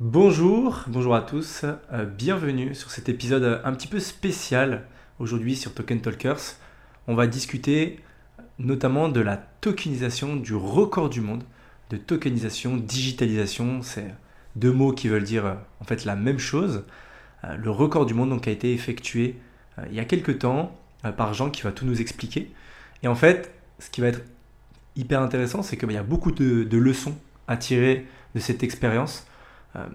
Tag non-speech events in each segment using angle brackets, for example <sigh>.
Bonjour, bonjour à tous, euh, bienvenue sur cet épisode un petit peu spécial aujourd'hui sur Token Talkers. On va discuter notamment de la tokenisation du record du monde, de tokenisation, digitalisation, c'est deux mots qui veulent dire euh, en fait la même chose. Euh, le record du monde donc, a été effectué il y a quelques temps par Jean qui va tout nous expliquer. Et en fait, ce qui va être hyper intéressant, c'est qu'il y a beaucoup de leçons à tirer de cette expérience. Euh,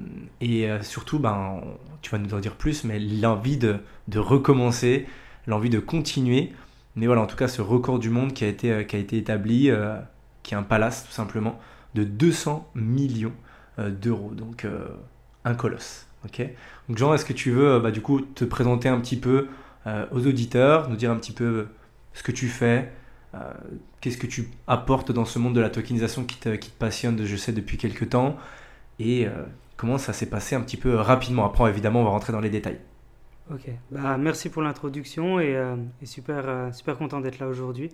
et euh, surtout, ben, tu vas nous en dire plus, mais l'envie de, de recommencer, l'envie de continuer. Mais voilà, en tout cas, ce record du monde qui a été, euh, qui a été établi, qui est un palace tout simplement, de 200 millions d'euros. Donc, un colosse. ok? Donc, Jean, est-ce que tu veux bah, du coup te présenter un petit peu aux auditeurs, nous dire un petit peu ce que tu fais, qu'est-ce que tu apportes dans ce monde de la tokenisation qui te, qui te passionne, je sais, depuis quelques temps, et comment ça s'est passé un petit peu rapidement. Après, évidemment, on va rentrer dans les détails. Ok, bah, merci pour l'introduction et, euh, super, euh, super content d'être là aujourd'hui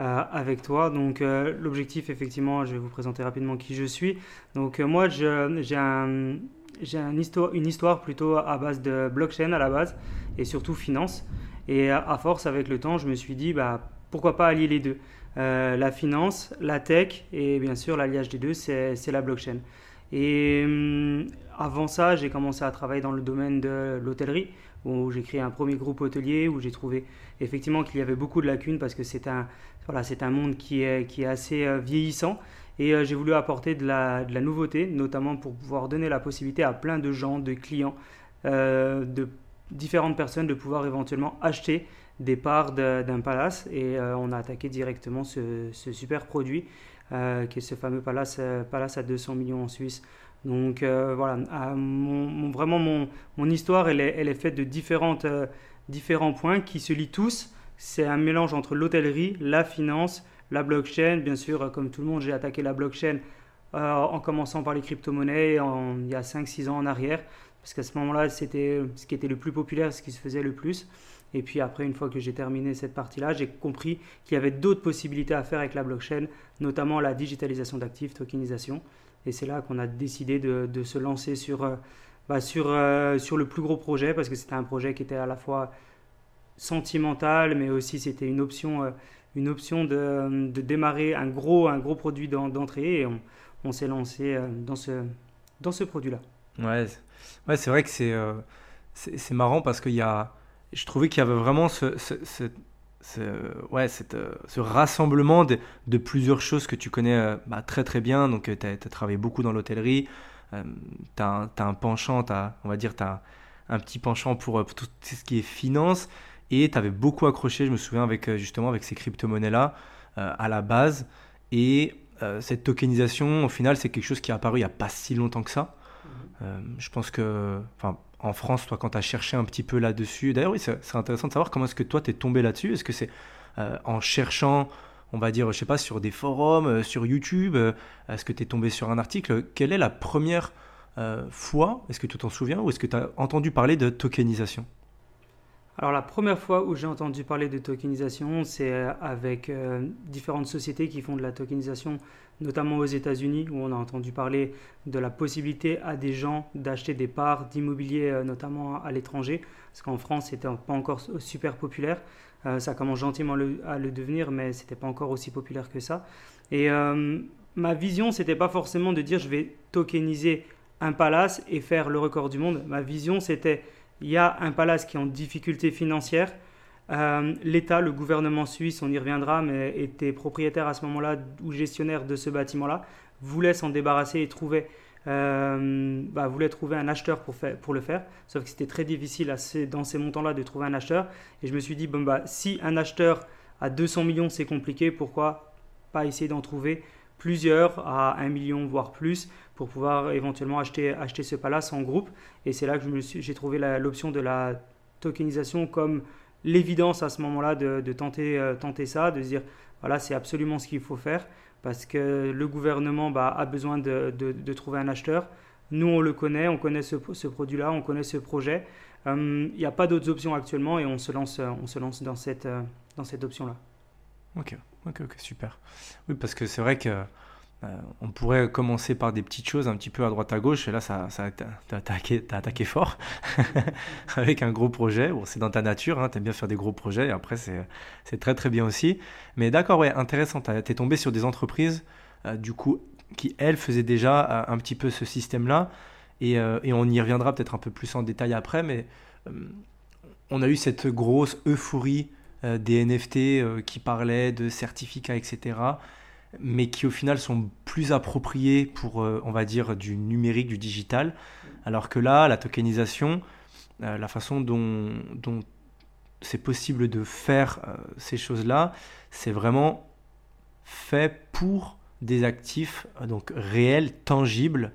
euh, avec toi. Donc, l'objectif, effectivement, je vais vous présenter rapidement qui je suis. Donc, moi, j'ai un, un histoire, une histoire plutôt à base de blockchain à la base et surtout finance. Et à force, avec le temps, je me suis dit, bah, pourquoi pas allier les deux La finance, la tech et bien sûr, l'alliage des deux, c'est la blockchain. Et hum, avant ça, j'ai commencé à travailler dans le domaine de l'hôtellerie, où j'ai créé un premier groupe hôtelier, où j'ai trouvé effectivement qu'il y avait beaucoup de lacunes parce que c'est un, voilà, un monde qui est, qui est assez euh, vieillissant. Et euh, j'ai voulu apporter de la, de la, nouveauté, notamment pour pouvoir donner la possibilité à plein de gens, de clients, euh, de différentes personnes de pouvoir éventuellement acheter des parts d'un palace. Et on a attaqué directement ce super produit euh, qui est ce fameux palace, euh, palace à 200 millions en Suisse. Donc euh, voilà, mon, vraiment mon, mon, histoire, elle est, elle est faite de différentes, différents points qui se lient tous. C'est un mélange entre l'hôtellerie, la finance, la blockchain. Bien sûr, comme tout le monde, j'ai attaqué la blockchain en commençant par les crypto-monnaies il y a 5-6 ans en arrière. Parce qu'à ce moment-là, c'était ce qui était le plus populaire, ce qui se faisait le plus. Et puis après, une fois que j'ai terminé cette partie-là, j'ai compris qu'il y avait d'autres possibilités à faire avec la blockchain, notamment la digitalisation d'actifs, tokenisation. Et c'est là qu'on a décidé de, se lancer sur, euh, bah, sur, euh, sur le plus gros projet, parce que c'était un projet qui était à la fois sentimental, mais aussi c'était une option, euh, une option de, de, démarrer un gros, un gros produit d'entrée. Et on, s'est lancé dans ce, dans ce produit-là. Ouais, ouais c'est vrai que c'est c'est marrant parce qu'il y a je trouvais qu'il y avait vraiment ce, ouais, cette, euh, ce rassemblement de, de, plusieurs choses que tu connais euh, bah, très très bien. Donc, euh, tu as, travaillé beaucoup dans l'hôtellerie, tu as, as, un penchant, as, on va dire, tu as un petit penchant pour, tout ce qui est finance. Et tu avais beaucoup accroché, je me souviens, avec, justement avec ces crypto-monnaies-là à la base. Et cette tokenisation, au final, c'est quelque chose qui est apparu il n'y a pas si longtemps que ça. Mmh. je pense que, enfin, en France, toi, quand tu as cherché un petit peu là-dessus D'ailleurs, oui, c'est intéressant de savoir comment est-ce que toi, tu es tombé là-dessus. Est-ce que c'est euh, en cherchant, on va dire, je sais pas, sur des forums, euh, sur YouTube euh, Est-ce que tu es tombé sur un article? Quelle est la première fois? Est-ce que tu t'en souviens Ou est-ce que tu as entendu parler de tokenisation? Alors la première fois où j'ai entendu parler de tokenisation, c'est avec différentes sociétés qui font de la tokenisation notamment aux États-Unis, où on a entendu parler de la possibilité à des gens d'acheter des parts d'immobilier, euh, notamment à l'étranger, parce qu'en France, c'était pas encore super populaire. Euh, ça commence gentiment à le devenir, mais c'était pas encore aussi populaire que ça. Et euh, ma vision, c'était pas forcément de dire je vais tokeniser un palace et faire le record du monde. Ma vision, c'était il y a un palace qui est en difficulté financière euh, L'État, le gouvernement suisse, on y reviendra, mais était propriétaire à ce moment-là ou gestionnaire de ce bâtiment-là, voulait s'en débarrasser et trouvait, euh, bah, voulait trouver un acheteur pour, le faire. Sauf que c'était très difficile dans ces montants-là de trouver un acheteur. Et je me suis dit, bon, bah, si un acheteur à 200 millions, c'est compliqué, pourquoi pas essayer d'en trouver plusieurs à 1 million, voire plus, pour pouvoir éventuellement acheter, acheter ce palace en groupe. Et c'est là que j'ai trouvé l'option de la tokenisation comme l'évidence à ce moment-là de, tenter, euh, tenter ça, de se dire voilà, c'est absolument ce qu'il faut faire parce que le gouvernement bah, a besoin de, de, trouver un acheteur. Nous, on le connaît, on connaît ce, ce produit-là, on connaît ce projet. Euh, il n'y a pas d'autres options actuellement et on se lance, on se lance dans cette, euh, dans cette option-là. Ok, ok, ok, super. Oui, parce que c'est vrai que on pourrait commencer par des petites choses un petit peu à droite à gauche, et là, ça, ça t'as attaqué, attaqué fort <laughs> avec un gros projet. C'est dans ta nature, hein, t'aimes bien faire des gros projets, et après, c'est très très bien aussi. Mais d'accord, ouais, intéressant, t'es tombé sur des entreprises, du coup, qui, elles, faisaient déjà un petit peu ce système-là, et, et, on y reviendra peut-être un peu plus en détail après, mais on a eu cette grosse euphorie euh, des NFT euh, qui parlaient de certificats, etc., mais qui au final sont plus appropriés pour, euh, on va dire, du numérique, du digital, alors que là, la tokenisation, la façon dont, c'est possible de faire ces choses-là, c'est vraiment fait pour des actifs donc réels, tangibles,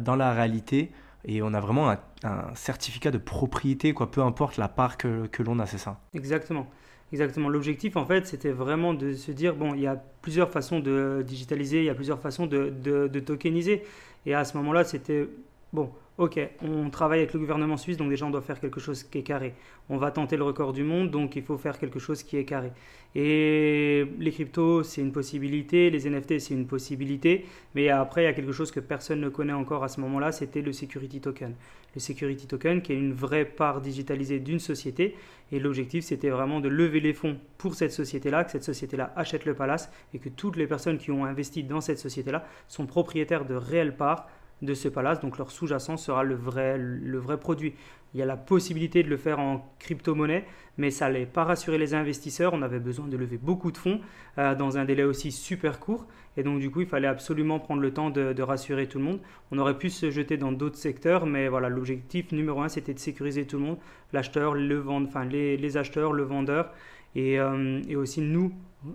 dans la réalité, et on a vraiment un, certificat de propriété, quoi, peu importe la part que l'on a, c'est ça. Exactement. Exactement. L'objectif, en fait, c'était vraiment de se dire, bon, il y a plusieurs façons de digitaliser, il y a plusieurs façons de, de, tokeniser. Et à ce moment-là, c'était, bon, ok, on travaille avec le gouvernement suisse, donc déjà on doit faire quelque chose qui est carré. On va tenter le record du monde, donc il faut faire quelque chose qui est carré. Et les cryptos, c'est une possibilité, les NFT, c'est une possibilité, mais après, il y a quelque chose que personne ne connaît encore à ce moment-là, c'était le security token. Le security token, qui est une vraie part digitalisée d'une société, et l'objectif, c'était vraiment de lever les fonds pour cette société-là, que cette société-là achète le palace, et que toutes les personnes qui ont investi dans cette société-là sont propriétaires de réelles parts de ce palace, donc leur sous-jacent sera le vrai, le vrai produit. Il y a la possibilité de le faire en crypto-monnaie, mais ça n'allait pas rassurer les investisseurs. On avait besoin de lever beaucoup de fonds euh, dans un délai aussi super court. Et donc, du coup, il fallait absolument prendre le temps de, rassurer tout le monde. On aurait pu se jeter dans d'autres secteurs, mais voilà, l'objectif numéro un, c'était de sécuriser tout le monde l'acheteur, le vendeur, enfin, les, acheteurs, le vendeur. Et, euh, aussi nous,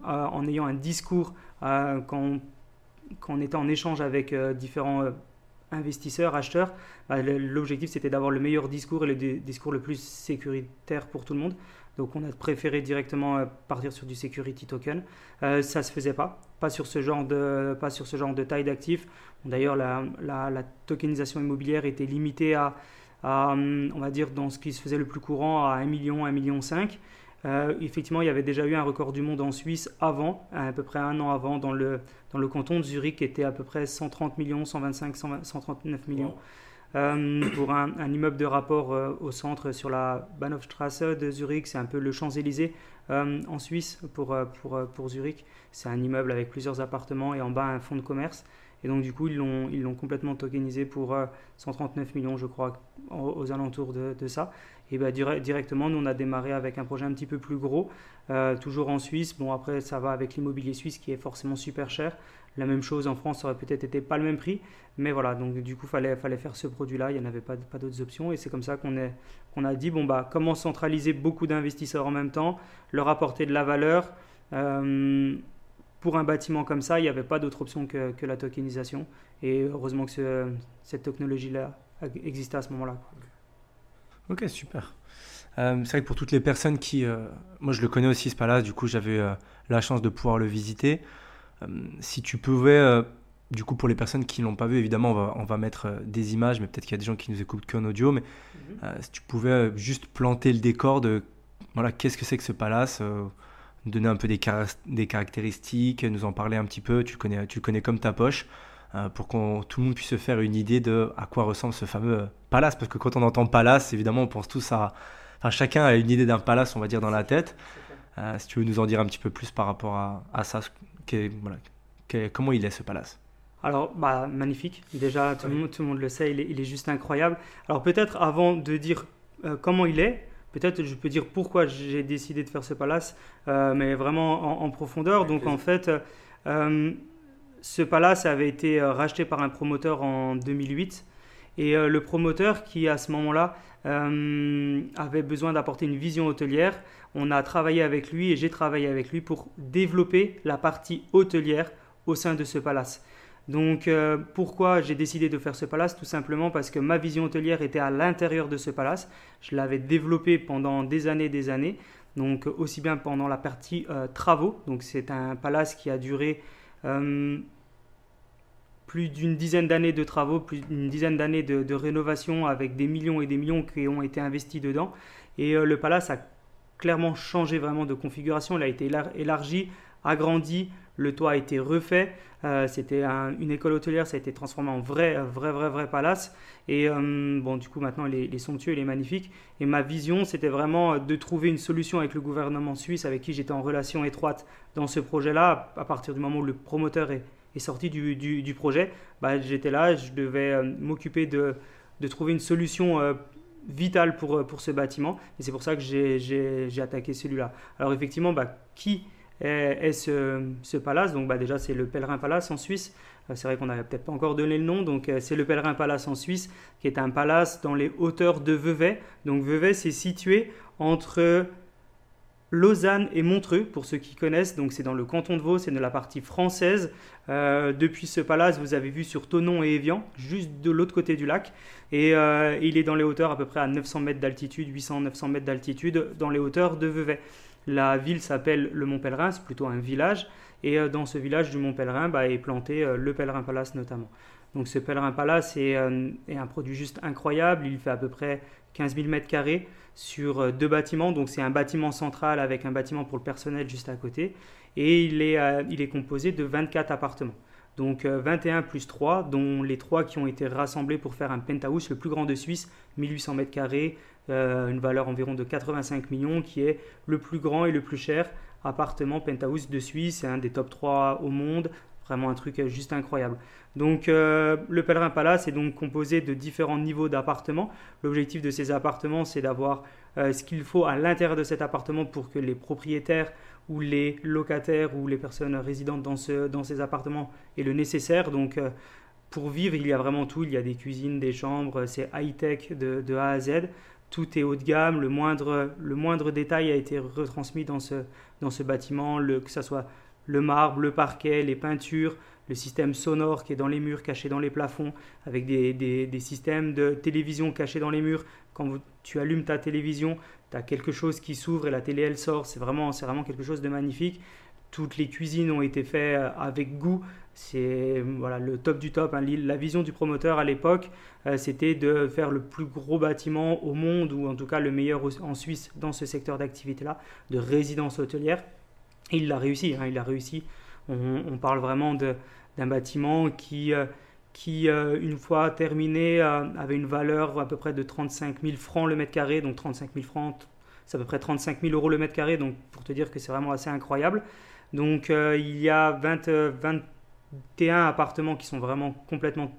euh, en ayant un discours, quand, quand, on était en échange avec différents investisseurs, acheteurs, bah, l'objectif c'était d'avoir le meilleur discours et le discours le plus sécuritaire pour tout le monde. Donc on a préféré directement euh, partir sur du security token. Euh, ça ne se faisait pas, pas sur ce genre de, pas sur ce genre de taille d'actifs. D'ailleurs la, tokenisation immobilière était limitée à, on va dire dans ce qui se faisait le plus courant à 1 million, 1 million 5. Euh, effectivement, il y avait déjà eu un record du monde en Suisse avant, à peu près un an avant, dans le, dans le canton de Zurich, qui était à peu près 130 millions, 125, 139 millions. Euh, pour un, immeuble de rapport euh, au centre sur la Bahnhofstrasse de Zurich, c'est un peu le Champs-Élysées en Suisse pour, pour, pour Zurich. C'est un immeuble avec plusieurs appartements et en bas un fonds de commerce. Et donc, du coup, ils l'ont, ils l'ont complètement tokenisé pour 139 millions, je crois, aux, alentours de, de, ça et bah, directement, nous, on a démarré avec un projet un petit peu plus gros, euh, toujours en Suisse. Bon, après, ça va avec l'immobilier suisse qui est forcément super cher. La même chose en France, ça aurait peut-être été pas le même prix. Mais voilà, donc du coup, il fallait, fallait faire ce produit-là. Il n'y en avait pas, d'autres options. Et c'est comme ça qu'on a dit, bon, bah, comment centraliser beaucoup d'investisseurs en même temps, leur apporter de la valeur. Euh, pour un bâtiment comme ça, il n'y avait pas d'autre option que, que, la tokenisation. Et heureusement que cette technologie-là existait à ce moment-là. Ok, super. Euh, c'est vrai que pour toutes les personnes qui... Euh, moi, je le connais aussi, ce palace, du coup, j'avais euh, la chance de pouvoir le visiter. si tu pouvais, du coup, pour les personnes qui ne l'ont pas vu, évidemment, on va, on va mettre des images, mais peut-être qu'il y a des gens qui nous écoutent qu'en audio, mais mhm. si tu pouvais juste planter le décor de, voilà, qu'est-ce que c'est que ce palace donner un peu des, des, caractéristiques, nous en parler un petit peu, tu le connais, tu le connais comme ta poche. Euh, pour que tout le monde puisse se faire une idée de à quoi ressemble ce fameux euh, palace. Parce que quand on entend palace, évidemment, on pense tous à. Enfin, chacun a une idée d'un palace, on va dire, dans la tête. Euh, si tu veux nous en dire un petit peu plus par rapport à, à ça, voilà, comment il est ce palace? Alors, bah, magnifique. Déjà, tout, le monde, tout le monde le sait, il est, il est juste incroyable. Alors, peut-être avant de dire comment il est, peut-être je peux dire pourquoi j'ai décidé de faire ce palace, mais vraiment en, en profondeur. Donc, en fait, ce palace avait été euh, racheté par un promoteur en 2008. Et euh, le promoteur qui, à ce moment-là, euh, avait besoin d'apporter une vision hôtelière, on a travaillé avec lui et j'ai travaillé avec lui pour développer la partie hôtelière au sein de ce palace. Donc pourquoi j'ai décidé de faire ce palace? Tout simplement parce que ma vision hôtelière était à l'intérieur de ce palace. Je l'avais développé pendant des années des années. Donc aussi bien pendant la partie travaux. Donc c'est un palace qui a duré plus d'une dizaine d'années de travaux, plus d'une dizaine d'années de, rénovation avec des millions et des millions qui ont été investis dedans. Et euh, le palace a clairement changé vraiment de configuration. Il a été élargi agrandi, le toit a été refait. Euh, c'était une école hôtelière, ça a été transformé en vrai, vrai, vrai, vrai palace. Et euh, bon, du coup, maintenant, il est, somptueux, il est magnifique. Et ma vision, c'était vraiment de trouver une solution avec le gouvernement suisse, avec qui j'étais en relation étroite dans ce projet-là. À partir du moment où le promoteur est, sorti du, projet, bah, j'étais là, je devais euh, m'occuper de, trouver une solution vitale pour, pour ce bâtiment. Et c'est pour ça que j'ai attaqué celui-là. Alors, effectivement, bah, qui est, ce, palace? Donc bah, déjà c'est le Pèlerin Palace en Suisse. Euh, c'est vrai qu'on n'avait peut-être pas encore donné le nom. Donc euh, c'est le Pèlerin Palace en Suisse, qui est un palace dans les hauteurs de Vevey. Donc Vevey c'est situé entre Lausanne et Montreux, pour ceux qui connaissent. Donc c'est dans le canton de Vaud, c'est de la partie française. Euh, depuis ce palace, vous avez vu sur Tonon et Evian, juste de l'autre côté du lac. Et il est dans les hauteurs à peu près à 900 mètres d'altitude, 800-900 mètres d'altitude, dans les hauteurs de Vevey. La ville s'appelle le Mont Pèlerin, c'est plutôt un village. Et euh, dans ce village du Mont Pèlerin bah, est planté euh, le Pèlerin Palace notamment. Donc ce Pèlerin Palace euh, est, un produit juste incroyable. Il fait à peu près 15 000 mètres carrés sur deux bâtiments. Donc c'est un bâtiment central avec un bâtiment pour le personnel juste à côté. Et il est, il est composé de 24 appartements. Donc 21 plus 3, dont les 3 qui ont été rassemblés pour faire un penthouse, le plus grand de Suisse, 1800 mètres carrés, euh, une valeur environ de 85 millions, qui est le plus grand et le plus cher appartement penthouse de Suisse. Un des top 3 au monde. Vraiment un truc juste incroyable. Donc euh, le Pèlerin Palace est donc composé de différents niveaux d'appartements. L'objectif de ces appartements, c'est d'avoir euh, ce qu'il faut à l'intérieur de cet appartement pour que les propriétaires ou les locataires ou les personnes résidentes dans, ce, dans ces appartements aient le nécessaire. Donc pour vivre, il y a vraiment tout. Il y a des cuisines, des chambres, c'est high-tech de, de A à Z tout est haut de gamme, le moindre, le moindre détail a été retransmis dans ce, dans ce bâtiment, le, que ce soit le marbre, le parquet, les peintures, le système sonore qui est dans les murs, caché dans les plafonds, avec des, des, des systèmes de télévision cachés dans les murs. Quand tu allumes ta télévision, tu as quelque chose qui s'ouvre et la télé elle sort. C'est vraiment, vraiment quelque chose de magnifique. Toutes les cuisines ont été faites euh, avec goût. C'est voilà, le top du top. Hein. La vision du promoteur à l'époque, euh, c'était de faire le plus gros bâtiment au monde, ou en tout cas le meilleur en Suisse dans ce secteur d'activité-là, de résidence hôtelière. Il l'a réussi. Hein. il a réussi. On, parle vraiment d'un bâtiment qui, euh, qui une fois terminé, avait une valeur à peu près de 35 000 francs le mètre carré. Donc 35 000 francs, c'est à peu près 35 000 euros le mètre carré. Donc pour te dire que c'est vraiment assez incroyable. Donc euh, il y a 20, 21 appartements qui sont vraiment complètement,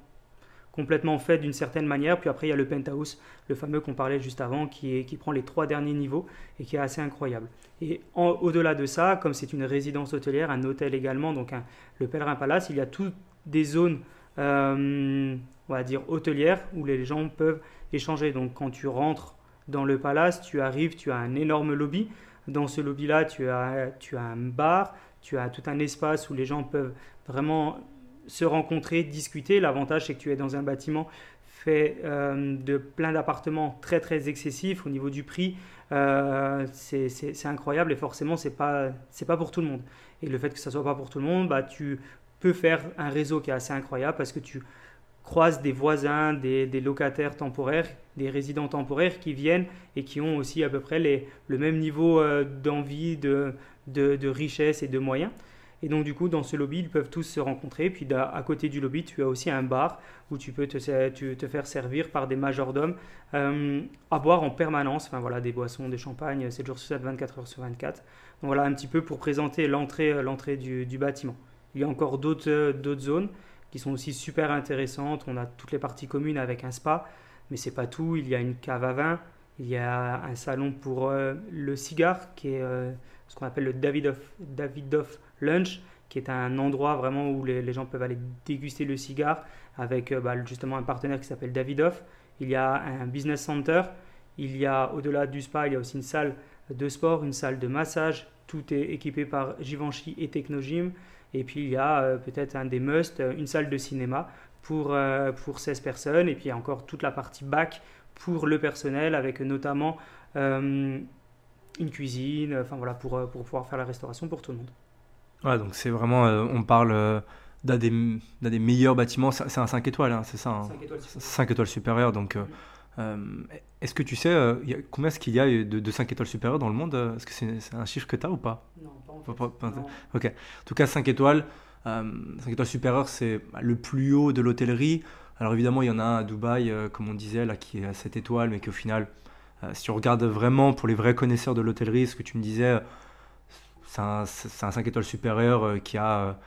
complètement faits d'une certaine manière. Puis après il y a le penthouse, le fameux qu'on parlait juste avant, qui, qui prend les trois derniers niveaux et qui est assez incroyable. Et au-delà de ça, comme c'est une résidence hôtelière, un hôtel également, donc le Pèlerin Palace, il y a toutes des zones, euh, on va dire, hôtelières où les gens peuvent échanger. Donc quand tu rentres dans le palace, tu arrives, tu as un énorme lobby dans ce lobby-là, tu as, tu as un bar, tu as tout un espace où les gens peuvent vraiment se rencontrer, discuter. L'avantage, c'est que tu es dans un bâtiment fait euh, de plein d'appartements très très excessifs au niveau du prix. Euh, c'est incroyable et forcément, ce n'est pas, pas pour tout le monde. Et le fait que ça soit pas pour tout le monde, bah, tu peux faire un réseau qui est assez incroyable parce que tu croisent des voisins, des, locataires temporaires, des résidents temporaires qui viennent et qui ont aussi à peu près le même niveau euh, d'envie, de, de, richesse et de moyens. Et donc du coup, dans ce lobby, ils peuvent tous se rencontrer. Puis à côté du lobby, tu as aussi un bar où tu peux te, faire servir par des majordomes euh, à boire en permanence. Enfin voilà, des boissons, des champagnes, 7 jours sur 7, 24 heures sur 24. Donc voilà un petit peu pour présenter l'entrée, l'entrée du, du, bâtiment. Il y a encore d'autres, d'autres zones qui sont aussi super intéressantes. On a toutes les parties communes avec un spa, mais c'est pas tout. Il y a une cave à vin, il y a un salon pour euh, le cigare, qui est euh, ce qu'on appelle le Davidoff, Davidoff Lunch, qui est un endroit vraiment où les, gens peuvent aller déguster le cigare avec euh, bah, justement un partenaire qui s'appelle Davidoff. Il y a un business center, il y a au-delà du spa, il y a aussi une salle de sport, une salle de massage. Tout est équipé par Givenchy et Technogym. Et puis il y a euh, peut-être un des must, euh, une salle de cinéma pour, pour 16 personnes. Et puis il y a encore toute la partie bac pour le personnel avec notamment une cuisine, enfin voilà, pour, pour pouvoir faire la restauration pour tout le monde. Ouais, donc c'est vraiment, on parle d'un des, des, meilleurs bâtiments, c'est un 5 étoiles, hein, c'est ça 5 hein. étoiles, 5 étoiles supérieures, donc est-ce que tu sais combien est-ce qu'il y a de, de 5 étoiles supérieures dans le monde Est-ce que c'est un chiffre que tu as ou pas? Non, pas en fait. Ok. En tout cas, 5 étoiles. 5 étoiles supérieures, c'est le plus haut de l'hôtellerie. Alors évidemment, il y en a un à Dubaï, comme on disait, là, qui est à 7 étoiles, mais qu'au final, si on regarde vraiment pour les vrais connaisseurs de l'hôtellerie, ce que tu me disais, c'est un, un, 5 étoiles supérieur qui a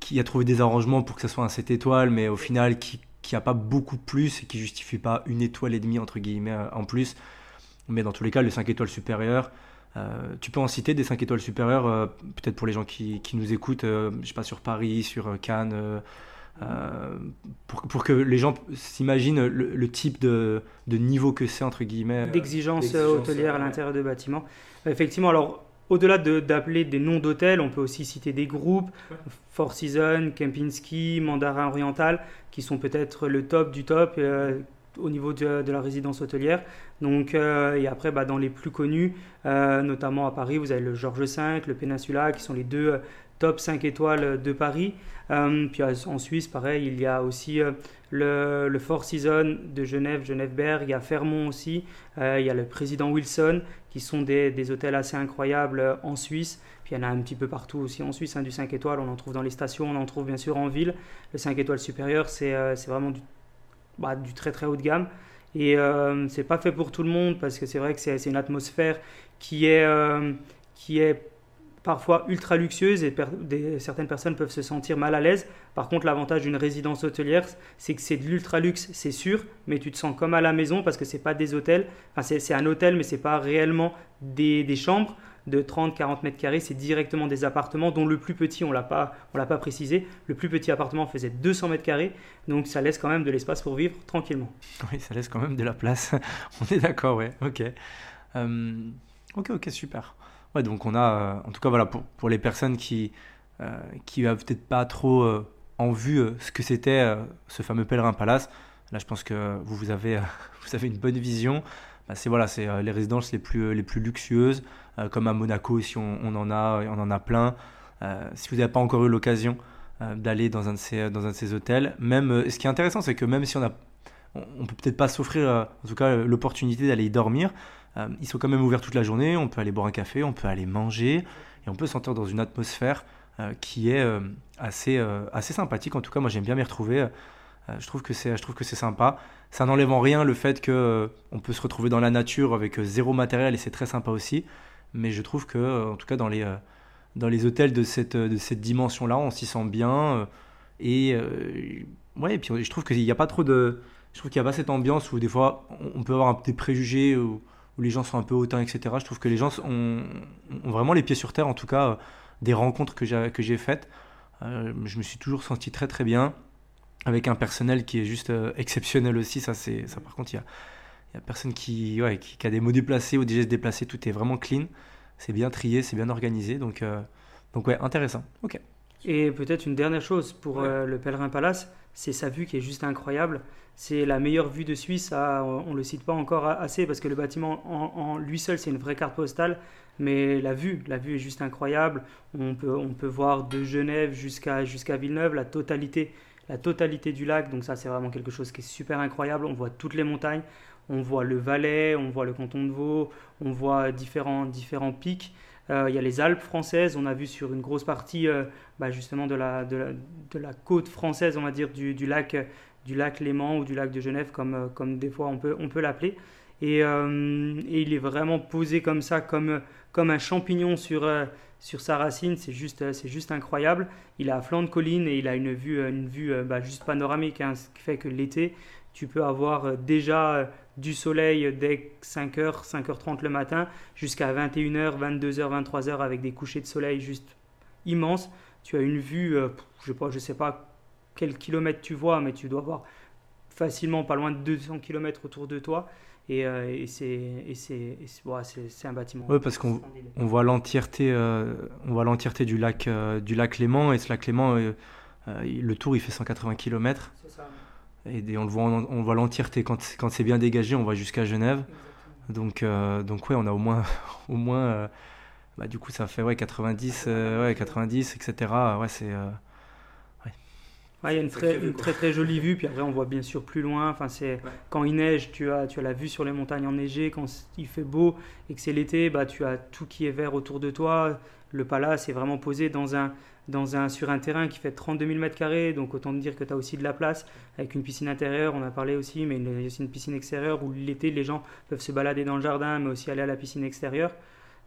qui a trouvé des arrangements pour que ça soit un 7 étoiles, mais au final qui qui a pas beaucoup plus et qui justifie pas une étoile et demie entre guillemets euh, en plus. Mais dans tous les cas, le 5 étoiles supérieur, euh, tu peux en citer des 5 étoiles supérieures, euh, peut-être pour les gens qui, qui nous écoutent, je sais pas, sur Paris, sur Cannes, pour, pour, que les gens s'imaginent le, type de, de, niveau que c'est, entre guillemets. D'exigence hôtelière à l'intérieur de bâtiments. Effectivement, alors au-delà d'appeler des noms d'hôtels, on peut aussi citer des groupes, Four Seasons, Kempinski, Mandarin Oriental, qui sont peut-être le top du top euh, au niveau de, la résidence hôtelière. Donc, euh, et après, bah, dans les plus connus, euh, notamment à Paris, vous avez le Georges V, le Peninsula, qui sont les deux top 5 étoiles de Paris. puis en Suisse, pareil, il y a aussi le, le, Four Seasons de Genève, Genève-Berg, il y a Fermont aussi, il y a le président Wilson, qui sont des, des, hôtels assez incroyables en Suisse. Puis il y en a un petit peu partout aussi en Suisse, hein, du 5 étoiles, on en trouve dans les stations, on en trouve bien sûr en ville. Le 5 étoiles supérieur, c'est euh, vraiment du, bah, du, très très haut de gamme. Et euh, c'est pas fait pour tout le monde parce que c'est vrai que c'est une atmosphère qui est, euh, qui est parfois ultra luxueuse et certaines personnes peuvent se sentir mal à l'aise. Par contre, l'avantage d'une résidence hôtelière, c'est que c'est de l'ultra luxe, c'est sûr, mais tu te sens comme à la maison parce que c'est pas des hôtels. Enfin, c'est un hôtel, mais c'est pas réellement des, chambres de 30-40 mètres carrés, c'est directement des appartements dont le plus petit, on l'a pas, l'a pas précisé, le plus petit appartement faisait 200 mètres carrés, donc ça laisse quand même de l'espace pour vivre tranquillement. Oui, ça laisse quand même de la place. <laughs> on est d'accord, ouais. Ok. Euh, ok, ok, super. Ouais, donc on a, euh, en tout cas, voilà, pour, pour les personnes qui, euh, peut-être pas trop en vue ce que c'était ce fameux pèlerin palace. Là, je pense que vous, vous, avez, <laughs> vous avez une bonne vision. Bah, c'est voilà, c'est les résidences les plus, les plus luxueuses. Euh, comme à Monaco, si on, en a, on en a plein. Euh, si vous n'avez pas encore eu l'occasion euh, d'aller dans, un de ces, dans un de ces hôtels, même, ce qui est intéressant, c'est que même si on a on peut peut-être pas s'offrir, en tout cas, l'opportunité d'aller y dormir. Ils sont quand même ouverts toute la journée. On peut aller boire un café, on peut aller manger et on peut s'entendre dans une atmosphère qui est assez, assez sympathique. En tout cas, moi, j'aime bien m'y retrouver. je trouve que c'est, je trouve que c'est sympa. Ça n'enlève en rien le fait que on peut se retrouver dans la nature avec zéro matériel et c'est très sympa aussi mais je trouve que, euh, en tout cas, dans les, euh, dans les hôtels de cette, de cette dimension-là, on s'y sent bien. Euh, et ouais, puis je trouve qu'il n'y a pas trop de. Je trouve qu'il n'y a pas cette ambiance où des fois on peut avoir des préjugés où, les gens sont un peu hautains, etc. Je trouve que les gens ont, ont vraiment les pieds sur terre, en tout cas, des rencontres que j'ai, que j'ai faites. je me suis toujours senti très très bien avec un personnel qui est juste exceptionnel aussi. Ça, c'est, ça par contre, il y a, n'y a personne qui, ouais, qui, a des mots déplacés ou des gestes déplacés. Tout est vraiment clean. C'est bien trié, c'est bien organisé. Donc, euh, donc ouais, intéressant. Ok. Et peut-être une dernière chose pour euh, le Pèlerin Palace, c'est sa vue qui est juste incroyable. C'est la meilleure vue de Suisse. on ne le cite pas encore assez parce que le bâtiment en, lui seul, c'est une vraie carte postale. Mais la vue, la vue est juste incroyable. On peut, on peut voir de Genève jusqu'à jusqu'à Villeneuve la totalité, la totalité du lac. Donc ça, c'est vraiment quelque chose qui est super incroyable. On voit toutes les montagnes on voit le Valais, on voit le canton de Vaud, on voit différents, différents pics. Euh, il y a les Alpes françaises, on a vu sur une grosse partie euh, bah, justement de la, côte française, on va dire, du, lac, du lac Léman ou du lac de Genève, comme, euh, des fois on peut, l'appeler. Et, il est vraiment posé comme ça, comme, un champignon sur, sa racine, c'est juste, incroyable. Il a à flanc de colline et il a une vue, une vue bah, juste panoramique, hein, ce qui fait que l'été, tu peux avoir déjà du soleil dès 5h, 5h30 le matin jusqu'à 21h, 22h, 23h avec des couchers de soleil juste immenses. Tu as une vue, euh, je ne sais, sais, pas quel kilomètre tu vois, mais tu dois voir facilement pas loin de 200 km autour de toi. Et, euh, c'est un bâtiment. Oui, parce qu'on on voit l'entièreté euh, du lac du lac Léman et ce lac Léman le tour il fait 180 km. Et, on le voit, on voit l'entièreté. Quand, quand c'est bien dégagé, on voit jusqu'à Genève. Donc, euh, donc ouais, on a au moins, <laughs> au moins euh, bah, du coup, ça fait ouais, 90, euh, ouais, 90 etc. Ouais, c'est. Ouais. il y a une très, très, très jolie vue, puis après on voit bien sûr plus loin. Enfin, c'est quand il neige, tu as, tu as la vue sur les montagnes enneigées. Quand il fait beau et que c'est l'été, bah, tu as tout qui est vert autour de toi. Le palace est vraiment posé dans un, dans un, sur un terrain qui fait 32 000 m, donc autant te dire que tu as aussi de la place, avec une piscine intérieure, on a parlé aussi, mais il y a aussi une piscine extérieure où l'été les gens peuvent se balader dans le jardin, mais aussi aller à la piscine extérieure.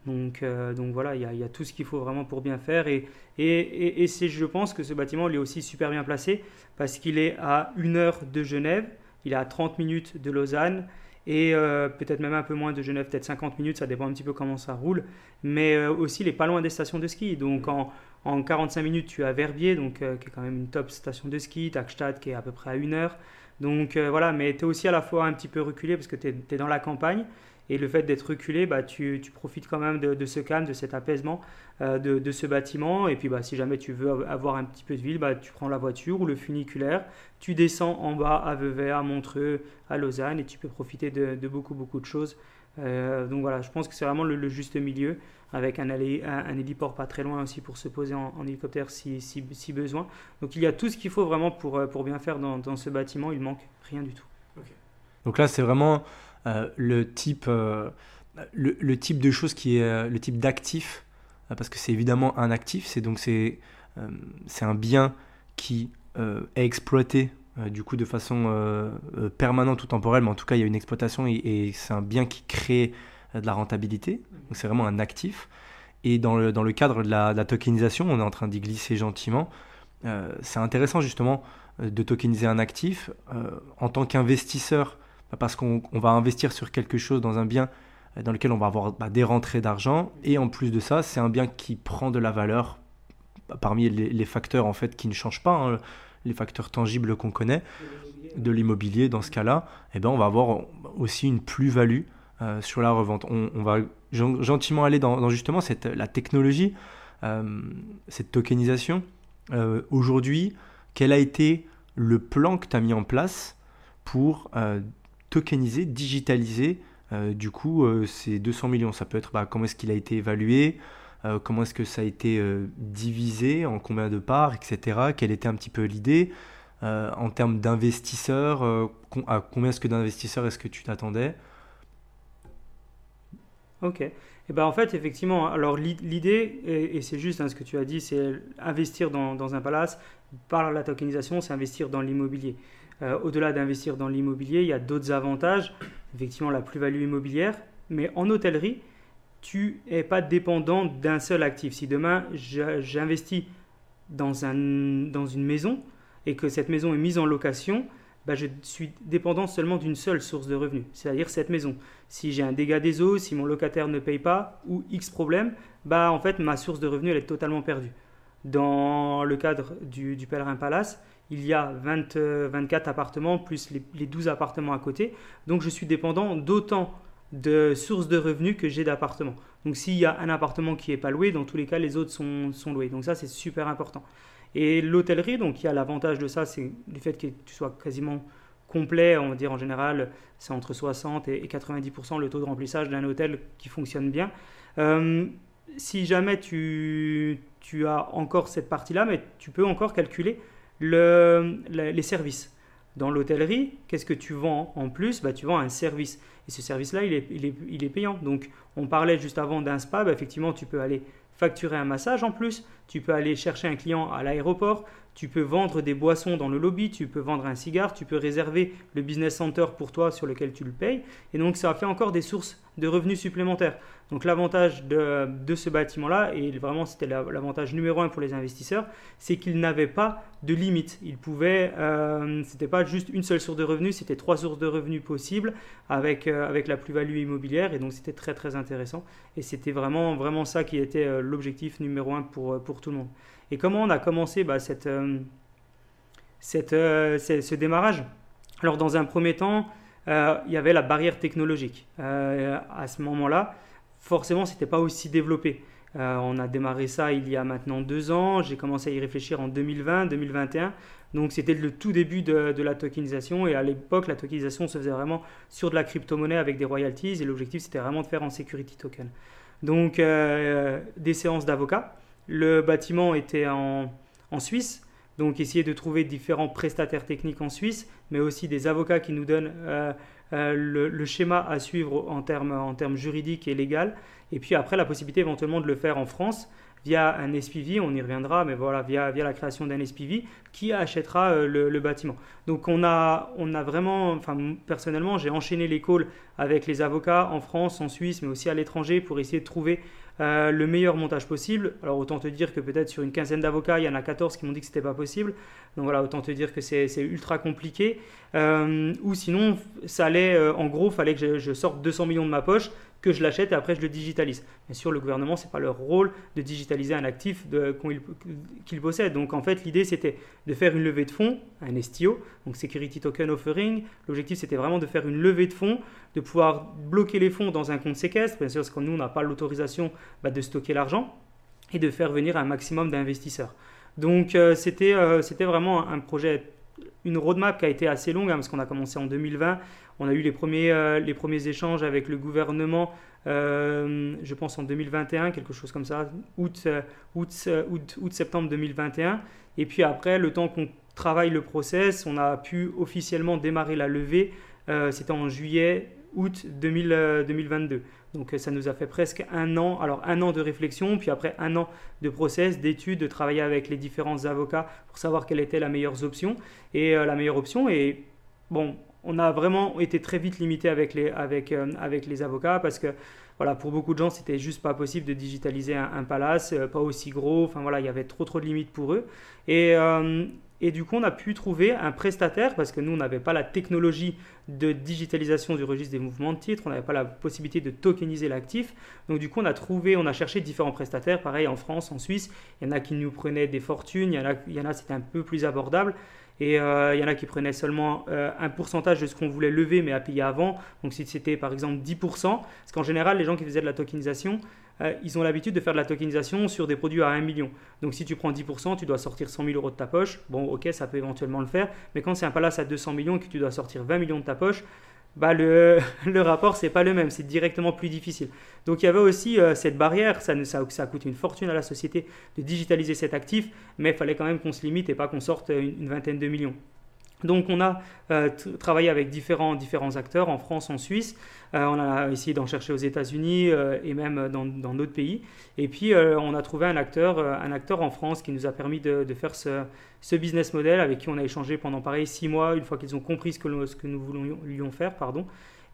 Donc, euh, donc voilà, il y, a, tout ce qu'il faut vraiment pour bien faire. Et, et, et, je pense que ce bâtiment il est aussi super bien placé parce qu'il est à une heure de Genève, il est à 30 minutes de Lausanne et euh, peut-être même un peu moins de Genève, peut-être 50 minutes, ça dépend un petit peu comment ça roule. Mais euh, aussi, il est pas loin des stations de ski. Donc en, en 45 minutes, tu as Verbier, donc, qui est quand même une top station de ski, Takstad qui est à peu près à une heure. Donc voilà, mais tu es aussi à la fois un petit peu reculé parce que tu es, dans la campagne et le fait d'être reculé, bah, tu, profites quand même de, ce calme, de cet apaisement euh, de, ce bâtiment. Et puis bah, si jamais tu veux avoir un petit peu de ville, bah, tu prends la voiture ou le funiculaire, tu descends en bas à Vevey, à Montreux, à Lausanne et tu peux profiter de, beaucoup, beaucoup de choses. Euh, donc voilà, je pense que c'est vraiment le, juste milieu avec un, un, un, héliport pas très loin aussi pour se poser en, hélicoptère si, si, si, besoin. Donc il y a tout ce qu'il faut vraiment pour, pour bien faire dans, dans ce bâtiment, il manque rien du tout. Donc là, c'est vraiment euh, le, type, euh, le, type de choses qui est euh, le type d'actif, parce que c'est évidemment un actif, c'est donc c'est c'est un bien qui est exploité du coup de façon permanente ou temporelle, mais en tout cas il y a une exploitation et, c'est un bien qui crée de la rentabilité, donc c'est vraiment un actif. Et dans le, dans le cadre de la, de la tokenisation, on est en train d'y glisser gentiment. c'est intéressant justement de tokeniser un actif en tant qu'investisseur parce qu'on va investir sur quelque chose dans un bien euh, dans lequel on va avoir bah, des rentrées d'argent et en plus de ça c'est un bien qui prend de la valeur bah, parmi les, facteurs en fait qui ne changent pas hein, les facteurs tangibles qu'on connaît de l'immobilier dans ce cas-là eh ben on va avoir aussi une plus-value euh, sur la revente on, va gentiment aller dans, justement cette, la technologie euh, cette tokenisation aujourd'hui quel a été le plan que tu as mis en place pour tokeniser, digitaliser euh, du coup euh, ces 200 millions? Ça peut être bah, comment est-ce qu'il a été évalué, euh, comment est-ce que ça a été divisé, en combien de parts, etc. Quelle était un petit peu l'idée en termes d'investisseurs, à combien est-ce que d'investisseurs est-ce que tu t'attendais? Ok. Et eh ben en fait, effectivement, alors l'idée, et, c'est juste hein, ce que tu as dit, c'est investir dans, dans, un palace. Par la tokenisation, c'est investir dans l'immobilier. Euh, au-delà d'investir dans l'immobilier, il y a d'autres avantages. Effectivement, la plus-value immobilière. Mais en hôtellerie, tu n'es pas dépendant d'un seul actif. Si demain, j'investis dans, un, dans une maison et que cette maison est mise en location, bah, je suis dépendant seulement d'une seule source de revenus, c'est-à-dire cette maison. Si j'ai un dégât des eaux, si mon locataire ne paye pas ou X problème, bah, en fait, ma source de revenus elle est totalement perdue. Dans le cadre du, Pèlerin Palace, il y a 24 euh, appartements plus les, 12 appartements à côté. Donc je suis dépendant d'autant de sources de revenus que j'ai d'appartements. Donc s'il y a un appartement qui n'est pas loué, dans tous les cas, les autres sont, loués. Donc ça, c'est super important. Et l'hôtellerie, donc il y a l'avantage de ça, c'est du fait que tu sois quasiment complet, on va dire en général, c'est entre 60 et 90% le taux de remplissage d'un hôtel qui fonctionne bien. Euh, si jamais tu, tu as encore cette partie-là, mais tu peux encore calculer le, les services. Dans l'hôtellerie, qu'est-ce que tu vends en plus? Bah, Tu vends un service. Et ce service-là, il est, il, est, il est, payant. Donc, on parlait juste avant d'un spa. Bah, effectivement, tu peux aller facturer un massage en plus. Tu peux aller chercher un client à l'aéroport. Tu peux vendre des boissons dans le lobby. Tu peux vendre un cigare. Tu peux réserver le business center pour toi sur lequel tu le payes. Et donc, ça fait encore des sources de revenus supplémentaires. Donc l'avantage de, ce bâtiment-là, et vraiment c'était l'avantage numéro un pour les investisseurs, c'est qu'il n'avait pas de limite. Il pouvait, euh, c'était pas juste une seule source de revenus, c'était trois sources de revenus possibles avec, euh, avec la plus-value immobilière, et donc c'était très très intéressant. Et c'était vraiment, vraiment ça qui était euh, l'objectif numéro un pour, pour tout le monde. Et comment on a commencé bah, cette, euh, cette, ce démarrage? Alors dans un premier temps, il y avait la barrière technologique. à ce moment-là, forcément, ce n'était pas aussi développé. Euh, on a démarré ça il y a maintenant deux ans. J'ai commencé à y réfléchir en 2020, 2021. Donc c'était le tout début de, la tokenisation. Et à l'époque, la tokenisation se faisait vraiment sur de la crypto-monnaie avec des royalties. Et l'objectif, c'était vraiment de faire en security token. Donc euh, des séances d'avocats. Le bâtiment était en, Suisse. Donc essayer de trouver différents prestataires techniques en Suisse, mais aussi des avocats qui nous donnent le, schéma à suivre en termes, juridiques et légal. Et puis après, la possibilité éventuellement de le faire en France via un SPV, on y reviendra, mais voilà, via, la création d'un SPV qui achètera euh, le, bâtiment. Donc on a, on a vraiment, enfin personnellement, j'ai enchaîné les calls avec les avocats en France, en Suisse, mais aussi à l'étranger pour essayer de trouver euh, le meilleur montage possible. Alors autant te dire que peut-être sur une quinzaine d'avocats, il y en a 14 qui m'ont dit que c'était pas possible. Donc voilà, autant te dire que c'est ultra compliqué. Euh, ou sinon, ça allait, en gros, fallait que je sorte 200 millions de ma poche que je l'achète et après je le digitalise. Bien sûr, le gouvernement, ce n'est pas leur rôle de digitaliser un actif qu'il possède. Donc en fait, l'idée, c'était de faire une levée de fonds, un STO, donc Security Token Offering. L'objectif, c'était vraiment de faire une levée de fonds, de pouvoir bloquer les fonds dans un compte séquestre, bien sûr, parce que nous, on n'a pas l'autorisation bah, de stocker l'argent, et de faire venir un maximum d'investisseurs. Donc euh, euh, c'était vraiment un projet une roadmap qui a été assez longue, hein, parce qu'on a commencé en 2020. On a eu les premiers, euh, les premiers échanges avec le gouvernement, euh, je pense en 2021, quelque chose comme ça, août, euh, août, août, août septembre 2021. Et puis après, le temps qu'on travaille le process, on a pu officiellement démarrer la levée. C'était en juillet, août 2022. Donc ça nous a fait presque un an, alors un an de réflexion, puis après un an de process, d'études, de travailler avec les différents avocats pour savoir quelle était la meilleure option. Et la meilleure option, et bon, on a vraiment été très vite limité avec les, avec, euh, avec les avocats parce que voilà, pour beaucoup de gens, c'était juste pas possible de digitaliser un, palace, euh, pas aussi gros. Enfin voilà, il y avait trop trop de limites pour eux. Et, euh, et du coup, on a pu trouver un prestataire parce que nous, on n'avait pas la technologie de digitalisation du registre des mouvements de titres, on n'avait pas la possibilité de tokeniser l'actif. Donc du coup, on a trouvé, on a cherché différents prestataires, pareil en France, en Suisse. Il y en a qui nous prenaient des fortunes, il y en a, il y en a c'était un peu plus abordable. Et euh, il y en a qui prenaient seulement euh, un pourcentage de ce qu'on voulait lever, mais à payer avant. Donc si c'était par exemple 10%, parce qu'en général, les gens qui faisaient de la tokenisation, euh, ils ont l'habitude de faire de la tokenisation sur des produits à 1 million. Donc si tu prends 10%, tu dois sortir 100 000 euros de ta poche. Bon, ok, ça peut éventuellement le faire. Mais quand c'est un palace à 200 millions et que tu dois sortir 20 millions de ta poche, bah le, <laughs> le rapport, c'est pas le même, c'est directement plus difficile. Donc il y avait aussi euh, cette barrière, ça, ça, ça, a coûté une fortune à la société de digitaliser cet actif, mais il fallait quand même qu'on se limite et pas qu'on sorte une vingtaine de millions. Donc on a euh, travaillé avec différents, différents acteurs en France, en Suisse. Euh, on a essayé d'en chercher aux États-Unis euh, et même dans, d'autres pays. Et puis on a trouvé un acteur, un acteur en France qui nous a permis de, faire ce, business model avec qui on a échangé pendant pareil six mois, une fois qu'ils ont compris ce que, ce que nous voulions faire. Pardon.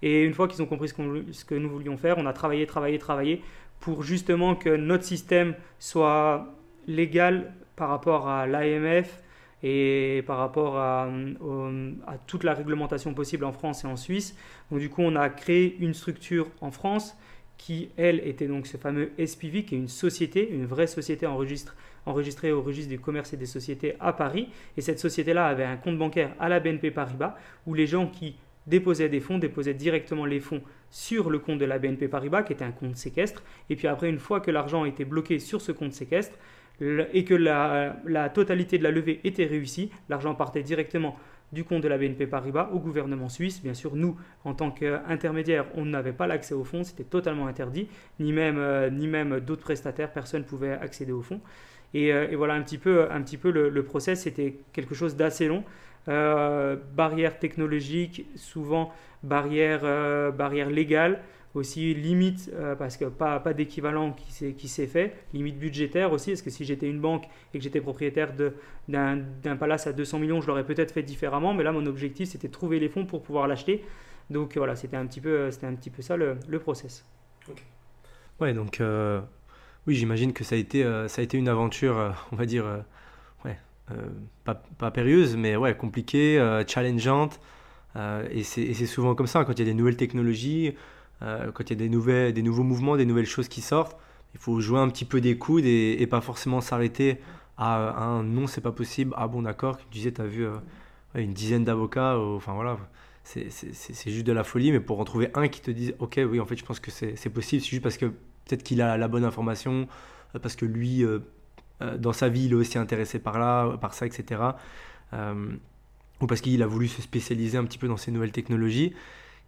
Et une fois qu'ils ont compris ce, ce, que nous voulions faire, on a travaillé, travaillé, travaillé pour justement que notre système soit légal par rapport à l'AMF, et par rapport à, à, toute la réglementation possible en France et en Suisse. Donc du coup, on a créé une structure en France qui, elle, était donc ce fameux SPV, qui est une société, une vraie société enregistrée au registre du commerce et des sociétés à Paris. Et cette société-là avait un compte bancaire à la BNP Paribas, où les gens qui déposaient des fonds déposaient directement les fonds sur le compte de la BNP Paribas, qui était un compte séquestre. Et puis après, une fois que l'argent était bloqué sur ce compte séquestre, et que la, totalité de la levée était réussie, l'argent partait directement du compte de la BNP Paribas au gouvernement suisse. Bien sûr, nous, en tant qu'intermédiaires, on n'avait pas l'accès au fonds, c'était totalement interdit, ni même, euh, ni même d'autres prestataires, personne ne pouvait accéder au fonds. Et, euh, voilà un petit peu, un petit peu le, process, c'était quelque chose d'assez long. Euh, barrière technologique, souvent barrière, euh, barrière légale, aussi limite, euh, parce que pas, pas d'équivalent qui s'est fait, limite budgétaire aussi, parce que si j'étais une banque et que j'étais propriétaire d'un palace à 200 millions, je l'aurais peut-être fait différemment, mais là mon objectif c'était de trouver les fonds pour pouvoir l'acheter. Donc voilà, c'était un, petit peu, un petit peu ça le, le process. Ouais, donc euh, oui, j'imagine que ça a, été, euh, ça a été une aventure, on va dire, ouais, pas, pas, périlleuse, mais ouais, compliquée, challengeante. et c'est souvent comme ça, quand il y a des nouvelles technologies, euh, quand il y a des, des nouveaux mouvements, des nouvelles choses qui sortent, il faut jouer un petit peu des coudes et, pas forcément s'arrêter à, un non, c'est pas possible. Ah bon, d'accord, tu disais, tu as vu euh, une dizaine d'avocats, enfin voilà, c'est juste de la folie, mais pour en trouver un qui te dise, ok, oui, en fait, je pense que c'est possible, c'est juste parce que peut-être qu'il a la bonne information, euh, parce que lui, dans sa vie, il est aussi intéressé par là, par ça, etc. ou parce qu'il a voulu se spécialiser un petit peu dans ces nouvelles technologies.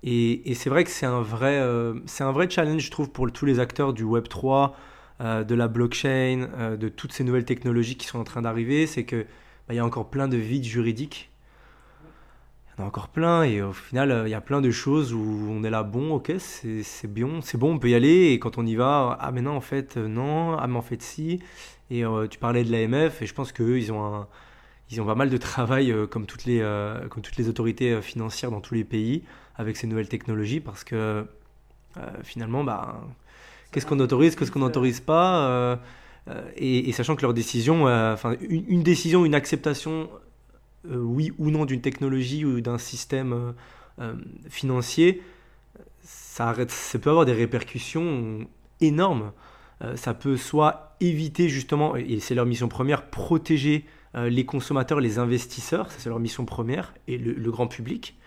Et, c'est vrai que c'est un, vrai, euh, c'est un vrai challenge, je trouve, pour tous les acteurs du Web3, euh, de la blockchain, euh, de toutes ces nouvelles technologies qui sont en train d'arriver. C'est que bah, il y a encore plein de vides juridiques. Il y en a encore plein et au final, il y a plein de choses où on est là, bon, ok, c'est bien, c'est bon, on peut y aller. Et quand on y va, ah mais non, en fait, non, ah mais en fait, si. Et tu parlais de l'AMF et je pense qu'eux, ils ont ils ont pas mal de travail, comme, toutes les, comme toutes les autorités financières dans tous les pays, avec ces nouvelles technologies, parce que finalement, bah, qu'est-ce qu'on autorise, qu'est-ce qu'on n'autorise pas euh, et, sachant que leur décision, euh, une, décision, une acceptation, euh, oui ou non d'une technologie ou d'un système financier, ça peut avoir des répercussions énormes. ça peut soit éviter justement, et c'est leur mission première, protéger les consommateurs, les investisseurs, ça c'est leur mission première, et le, grand public.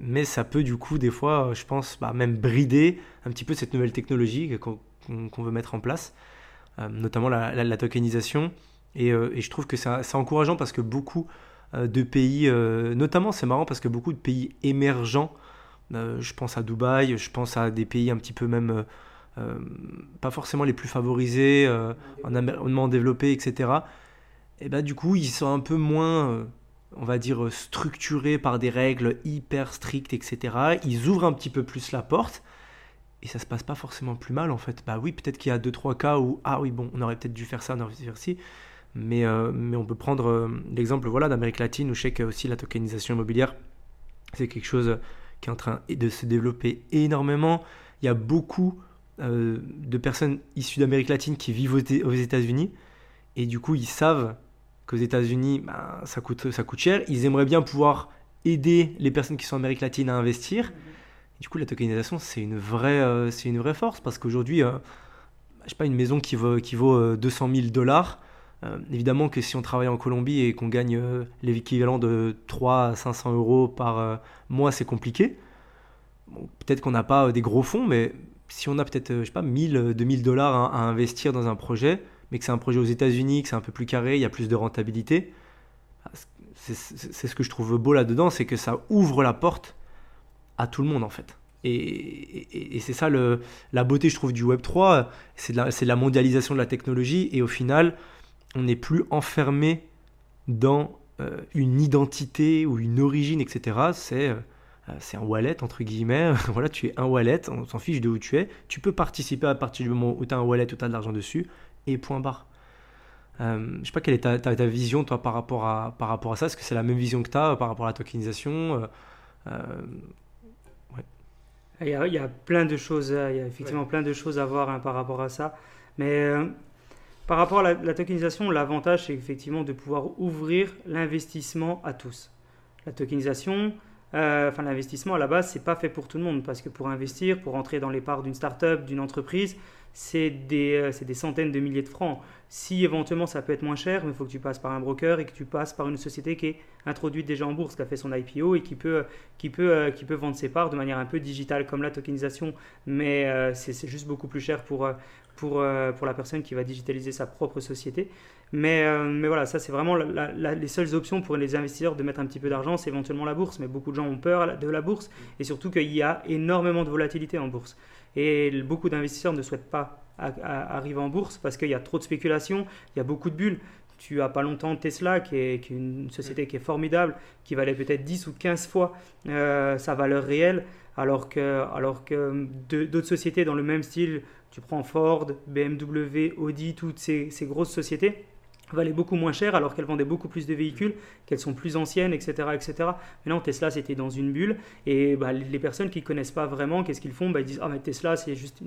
Mais ça peut du coup des fois, je pense, bah, même brider un petit peu cette nouvelle technologie qu'on veut mettre en place. Euh, notamment la, tokenisation. Euh, et, je trouve que c'est encourageant parce que beaucoup euh, de pays, notamment c'est marrant parce que beaucoup de pays émergents, je pense à Dubaï, je pense à des pays un petit peu même pas forcément les plus favorisés, en environnement développé, etc. Et ben du coup, ils sont un peu moins, on va dire, structurés par des règles hyper strictes, etc. Ils ouvrent un petit peu plus la porte et ça se passe pas forcément plus mal en fait. Bah oui, peut-être qu'il y a deux trois cas où ah oui bon, on aurait peut-être dû faire ça, on aurait dû faire ci, mais euh, mais on peut prendre euh, l'exemple voilà d'Amérique latine où je sais que aussi la tokenisation immobilière c'est quelque chose qui est en train de se développer énormément. Il y a beaucoup euh, de personnes issues d'Amérique latine qui vivent aux États-Unis et du coup ils savent qu'aux États-Unis bah, ça coûte ça coûte cher. Ils aimeraient bien pouvoir aider les personnes qui sont en Amérique latine à investir. Du coup, la tokenisation, c'est une, vraie, euh, une vraie force parce qu'aujourd'hui, euh, je sais pas, une maison qui vaut, qui vaut 200 000 dollars, euh, évidemment que si on travaille en Colombie et qu'on gagne l'équivalent de 3 à 500 euros par mois, c'est compliqué. peut-être qu'on n'a pas des gros fonds, mais si on a peut-être, je sais pas, 1000, 2000 dollars à, investir dans un projet, mais que c'est un projet aux États-Unis, que c'est un peu plus carré, il y a plus de rentabilité, bah, c'est ce que je trouve beau là-dedans, c'est que ça ouvre la porte à tout le monde en fait. Et, c'est ça la beauté, je trouve, du Web 3, c'est la, la, mondialisation de la technologie, et au final, on n'est plus enfermé dans euh, une identité ou une origine, etc. C'est euh, c'est un wallet, entre guillemets. <laughs> voilà, tu es un wallet, on s'en fiche de où tu es. Tu peux participer à partir du moment où tu as un wallet, où tu as de l'argent dessus, et point barre. Euh, je sais pas quelle est ta, ta, vision, toi, par rapport à, par rapport à ça. Est-ce que c'est la même vision que tu as par rapport à la tokenisation il y, a, il y, a, plein de choses, il y a effectivement plein de choses à voir hein, par rapport à ça. Mais euh, par rapport à la, tokenisation, l'avantage, c'est effectivement de pouvoir ouvrir l'investissement à tous. La tokenisation, euh, enfin l'investissement à la base, c'est pas fait pour tout le monde parce que pour investir, pour entrer dans les parts d'une start-up, d'une entreprise, c'est des, euh, des, centaines de milliers de francs. Si éventuellement ça peut être moins cher, mais il faut que tu passes par un broker et que tu passes par une société qui est introduite déjà en bourse, qui a fait son IPO et qui peut, qui peut, euh, qui peut vendre ses parts de manière un peu digitale comme la tokenisation, mais euh, c'est juste beaucoup plus cher pour, pour, pour la personne qui va digitaliser sa propre société. Mais, mais voilà, ça c'est vraiment les seules options pour les investisseurs de mettre un petit peu d'argent, c'est éventuellement la bourse, mais beaucoup de gens ont peur de la bourse et surtout qu'il y a énormément de volatilité en bourse. Et beaucoup d'investisseurs ne souhaitent pas arriver en bourse parce qu'il y a trop de spéculation, il y a beaucoup de bulles. Tu as pas longtemps Tesla, qui est, une société qui est formidable, qui valait peut-être 10 ou 15 fois euh, sa valeur réelle, alors que, alors que d'autres sociétés dans le même style, tu prends Ford, BMW, Audi, toutes ces grosses sociétés, valait beaucoup moins cher alors qu'elles vendaient beaucoup plus de véhicules, qu'elles sont plus anciennes, etc. etc. Mais non, Tesla, c'était dans une bulle. Et bah, les personnes qui ne connaissent pas vraiment, qu'est-ce qu'ils font? Bah, Ils disent Ah, mais Tesla, c'est juste,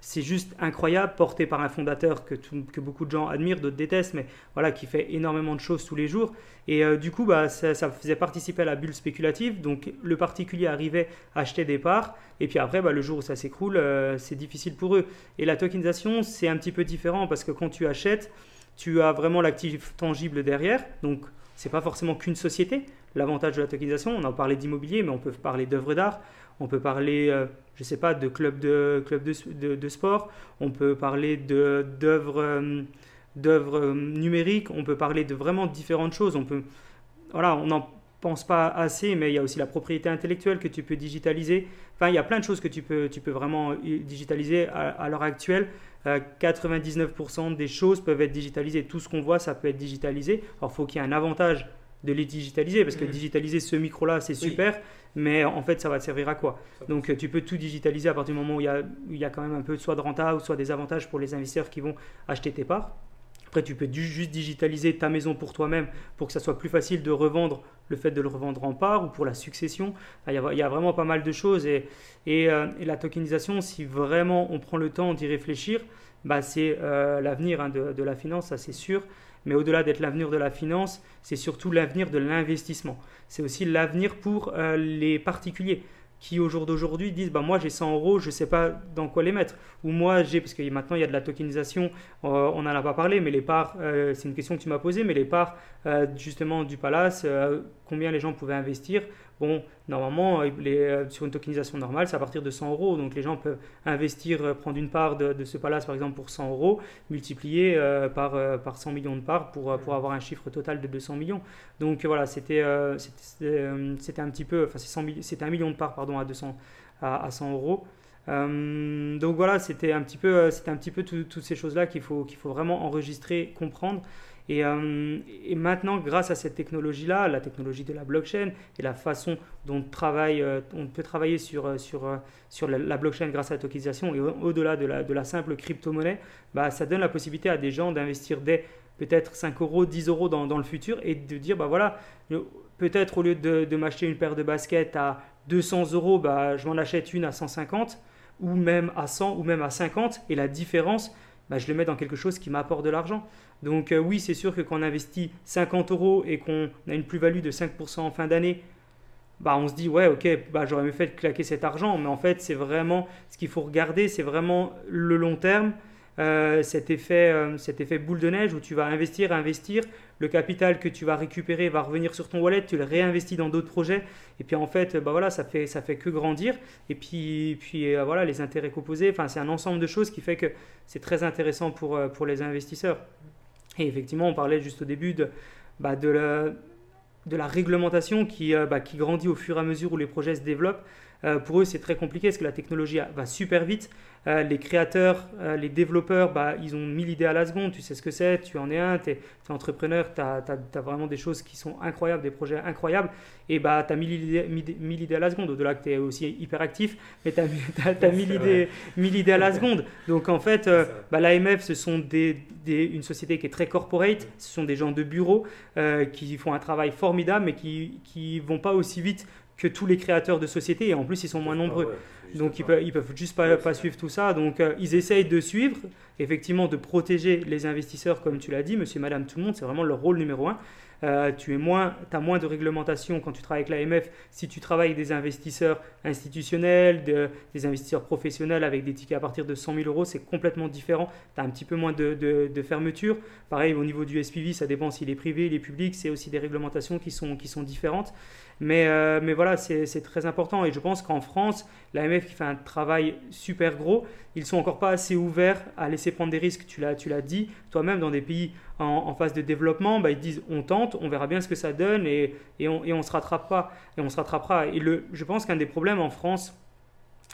c'est juste incroyable, porté par un fondateur que, que beaucoup de gens admirent, d'autres détestent, mais voilà, qui fait énormément de choses tous les jours. Et euh, du coup, bah, ça, faisait participer à la bulle spéculative. Donc, le particulier arrivait à acheter des parts. Et puis après, bah, le jour où ça s'écroule, euh, c'est difficile pour eux. Et la tokenisation, c'est un petit peu différent parce que quand tu achètes, tu as vraiment l'actif tangible derrière. Donc, ce n'est pas forcément qu'une société. L'avantage de la tokenisation, on a parlé d'immobilier, mais on peut parler d'œuvres d'art, on peut parler, euh, je ne sais pas, de clubs de, club de, de, sport, on peut parler d'œuvres euh, d'œuvres numériques, on peut parler de vraiment différentes choses. On peut, voilà, on pense pas assez, mais il y a aussi la propriété intellectuelle que tu peux digitaliser. Enfin, il y a plein de choses que tu peux, tu peux vraiment digitaliser à, l'heure actuelle. 99% des choses peuvent être digitalisées. Tout ce qu'on voit, ça peut être digitalisé. Alors, il faut qu'il y ait un avantage de les digitaliser, parce que mm. digitaliser ce micro-là, c'est super, mais en fait, ça va te servir à quoi? Donc, tu peux tout digitaliser à partir du moment où il y a, il y a quand même un peu soit de renta ou soit des avantages pour les investisseurs qui vont acheter tes parts. Après, tu peux juste digitaliser ta maison pour toi-même pour que ça soit plus facile de revendre le fait de le revendre en part ou pour la succession. Il y a, vraiment pas mal de choses et, euh, et, la tokenisation, si vraiment on prend le temps d'y réfléchir, bah, c'est euh, l'avenir hein, de, de, la finance, ça c'est sûr. Mais au-delà d'être l'avenir de la finance, c'est surtout l'avenir de l'investissement. C'est aussi l'avenir pour euh, les particuliers qui au jour d'aujourd'hui disent bah moi j'ai 100 euros je sais pas dans quoi les mettre. Ou moi j'ai parce que maintenant il y a de la tokenisation on n'en a pas parlé mais les parts c'est une question que tu m'as posée mais les parts justement du palace combien les gens pouvaient investir Bon, normalement, les, euh, sur une tokenisation normale, c'est à partir de 100 euros. Donc les gens peuvent investir, euh, prendre une part de, ce palace par exemple pour 100 euros, multiplier euh, par, par 100 millions de parts pour, pour avoir un chiffre total de 200 millions. Donc voilà, c'était c'était un petit peu, enfin c'était un million de parts pardon, à, 200, à, 100 euros. donc voilà, c'était un petit peu, c'était un petit peu toutes ces choses-là qu'il faut, qu'il faut vraiment enregistrer, comprendre. Euh, et, maintenant, grâce à cette technologie-là, la technologie de la blockchain et la façon dont on, travaille, euh, on peut travailler sur, euh, sur, sur la, blockchain grâce à la tokenisation et au-delà de la, de la simple crypto-monnaie, bah, ça donne la possibilité à des gens d'investir dès peut-être 5 euros, 10 euros dans, dans, le futur et de dire, bah voilà, peut-être au lieu de, de m'acheter une paire de baskets à 200 euros, bah, je m'en achète une à 150 ou même à 100 ou même à 50 et la différence, bah, je le mets dans quelque chose qui m'apporte de l'argent. Donc euh, oui, c'est sûr que quand on investit 50 euros et qu'on a une plus-value de 5% en fin d'année, bah, on se dit ouais ok bah, j'aurais mieux fait de claquer cet argent. Mais en fait c'est vraiment ce qu'il faut regarder c'est vraiment le long terme euh, cet, effet, euh, cet effet boule de neige où tu vas investir, investir, le capital que tu vas récupérer va revenir sur ton wallet, tu le réinvestis dans d'autres projets, et puis en fait, bah voilà, ça fait, ça fait que grandir, et puis, puis voilà, les intérêts composés, c'est un ensemble de choses qui fait que c'est très intéressant pour, pour les investisseurs. Et effectivement, on parlait juste au début de, bah, la, réglementation euh, bah, qui, grandit au fur et à mesure où les projets se développent. Euh, pour eux, c'est très compliqué parce que la technologie va super vite. Euh, les créateurs, euh, les développeurs, bah, ils ont mille idées à la seconde. Tu sais ce que c'est, tu en es un, tu es, entrepreneur, tu as, vraiment des choses qui sont incroyables, des projets incroyables. Et bah, tu as mille idées, à la seconde. Au-delà que tu es aussi hyper actif, mais tu as, as, mille, idées, mille idées à la <laughs> seconde. Donc en fait, bah, l'AMF, ce sont des, une société qui est très corporate. Ce sont des gens de bureau qui font un travail formidable, mais qui ne vont pas aussi vite que tous les créateurs de sociétés et en plus ils sont moins nombreux. Donc ils peuvent, ils peuvent juste pas, pas suivre tout ça. Donc euh, ils essayent de suivre, effectivement de protéger les investisseurs comme tu l'as dit, monsieur, madame, tout le monde, c'est vraiment leur rôle numéro un. Euh, tu es moins, as moins de réglementation quand tu travailles avec l'AMF. Si tu travailles avec des investisseurs institutionnels, des investisseurs professionnels avec des tickets à partir de 100 000 euros, c'est complètement différent. Tu as un petit peu moins de, de, fermeture. Pareil, au niveau du SPV, ça dépend s'il est privé, il est public. C'est aussi des réglementations qui sont, qui sont différentes. Mais, euh, mais voilà, c'est très important. Et je pense qu'en France, l'AMF qui fait un travail super gros, ils sont encore pas assez ouverts à laisser prendre des risques. Tu l'as dit toi-même dans des pays en, phase de développement, bah, ils disent on tente, on verra bien ce que ça donne et, et on, et on se rattrape pas et on se rattrapera. Et le, je pense qu'un des problèmes en France,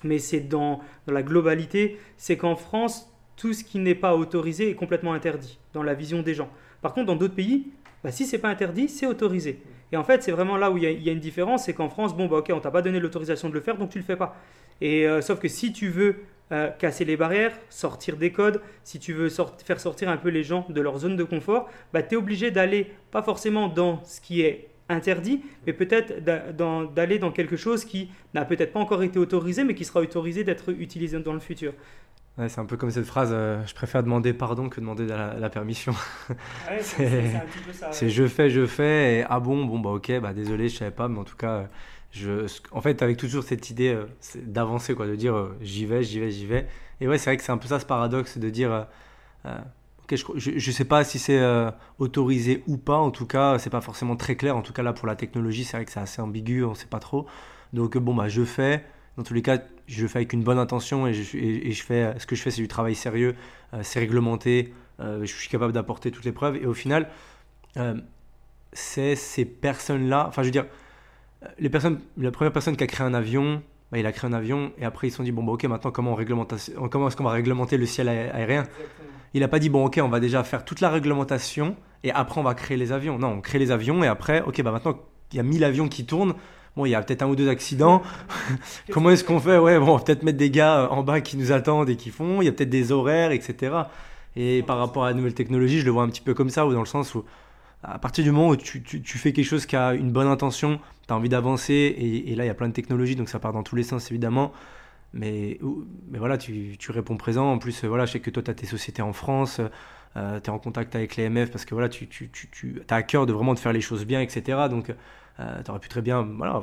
mais c'est dans, dans la globalité, c'est qu'en France tout ce qui n'est pas autorisé est complètement interdit dans la vision des gens. Par contre, dans d'autres pays, bah, si c'est pas interdit, c'est autorisé. Et en fait, c'est vraiment là où il y, a une différence, c'est qu'en France, bon, bah, ok, on t'a pas donné l'autorisation de le faire, donc tu le fais pas. Et euh, sauf que si tu veux euh, casser les barrières, sortir des codes, si tu veux faire sortir un peu les gens de leur zone de confort, bah, tu es obligé d'aller pas forcément dans ce qui est interdit, mais peut-être d'aller dans quelque chose qui n'a peut-être pas encore été autorisé, mais qui sera autorisé d'être utilisé dans le futur. C'est un peu comme cette phrase euh, je préfère demander pardon que demander la, permission. c'est je fais, je fais, et ah bon, bon, bah ok, bah désolé, je savais pas, mais en tout cas, je, en fait, avec toujours cette idée euh, d'avancer, quoi, de dire euh, j'y vais, j'y vais, j'y vais. Et ouais, c'est vrai que c'est un peu ça ce paradoxe de dire euh, je, ne sais pas si c'est autorisé ou pas, en tout cas, c'est pas forcément très clair. En tout cas, là, pour la technologie, c'est vrai que c'est assez ambigu, on sait pas trop. Donc, bon, bah, je fais. Dans tous les cas, je le fais avec une bonne intention et je, et, je fais, ce que je fais, c'est du travail sérieux, c'est réglementé, je suis capable d'apporter toutes les preuves. Et au final, c'est ces personnes-là. Enfin, je veux dire, les personnes, la première personne qui a créé un avion, bah, il a créé un avion et après ils se sont dit bon bah ok maintenant comment on comment est-ce qu'on va réglementer le ciel aérien? Il n'a pas dit bon ok on va déjà faire toute la réglementation et après on va créer les avions. Non, on crée les avions et après ok bah maintenant il y a 1000 avions qui tournent. Bon, il y a peut-être un ou deux accidents. <laughs> comment est-ce qu'on fait? Ouais, bon, peut-être mettre des gars euh, en bas qui nous attendent et qui font. Il y a peut-être des horaires, etc. Et par rapport à la nouvelle technologie, je le vois un petit peu comme ça, ou dans le sens où à partir du moment où tu, tu, fais quelque chose qui a une bonne intention, tu as envie d'avancer, et, là il y a plein de technologies, donc ça part dans tous les sens évidemment. Mais, mais voilà, tu, tu réponds présent. En plus, voilà, je sais que toi, tu as tes sociétés en France, euh, tu es en contact avec les MF parce que voilà, tu, tu, tu as à cœur de vraiment de faire les choses bien, etc. Donc, euh, tu aurais pu très bien voilà,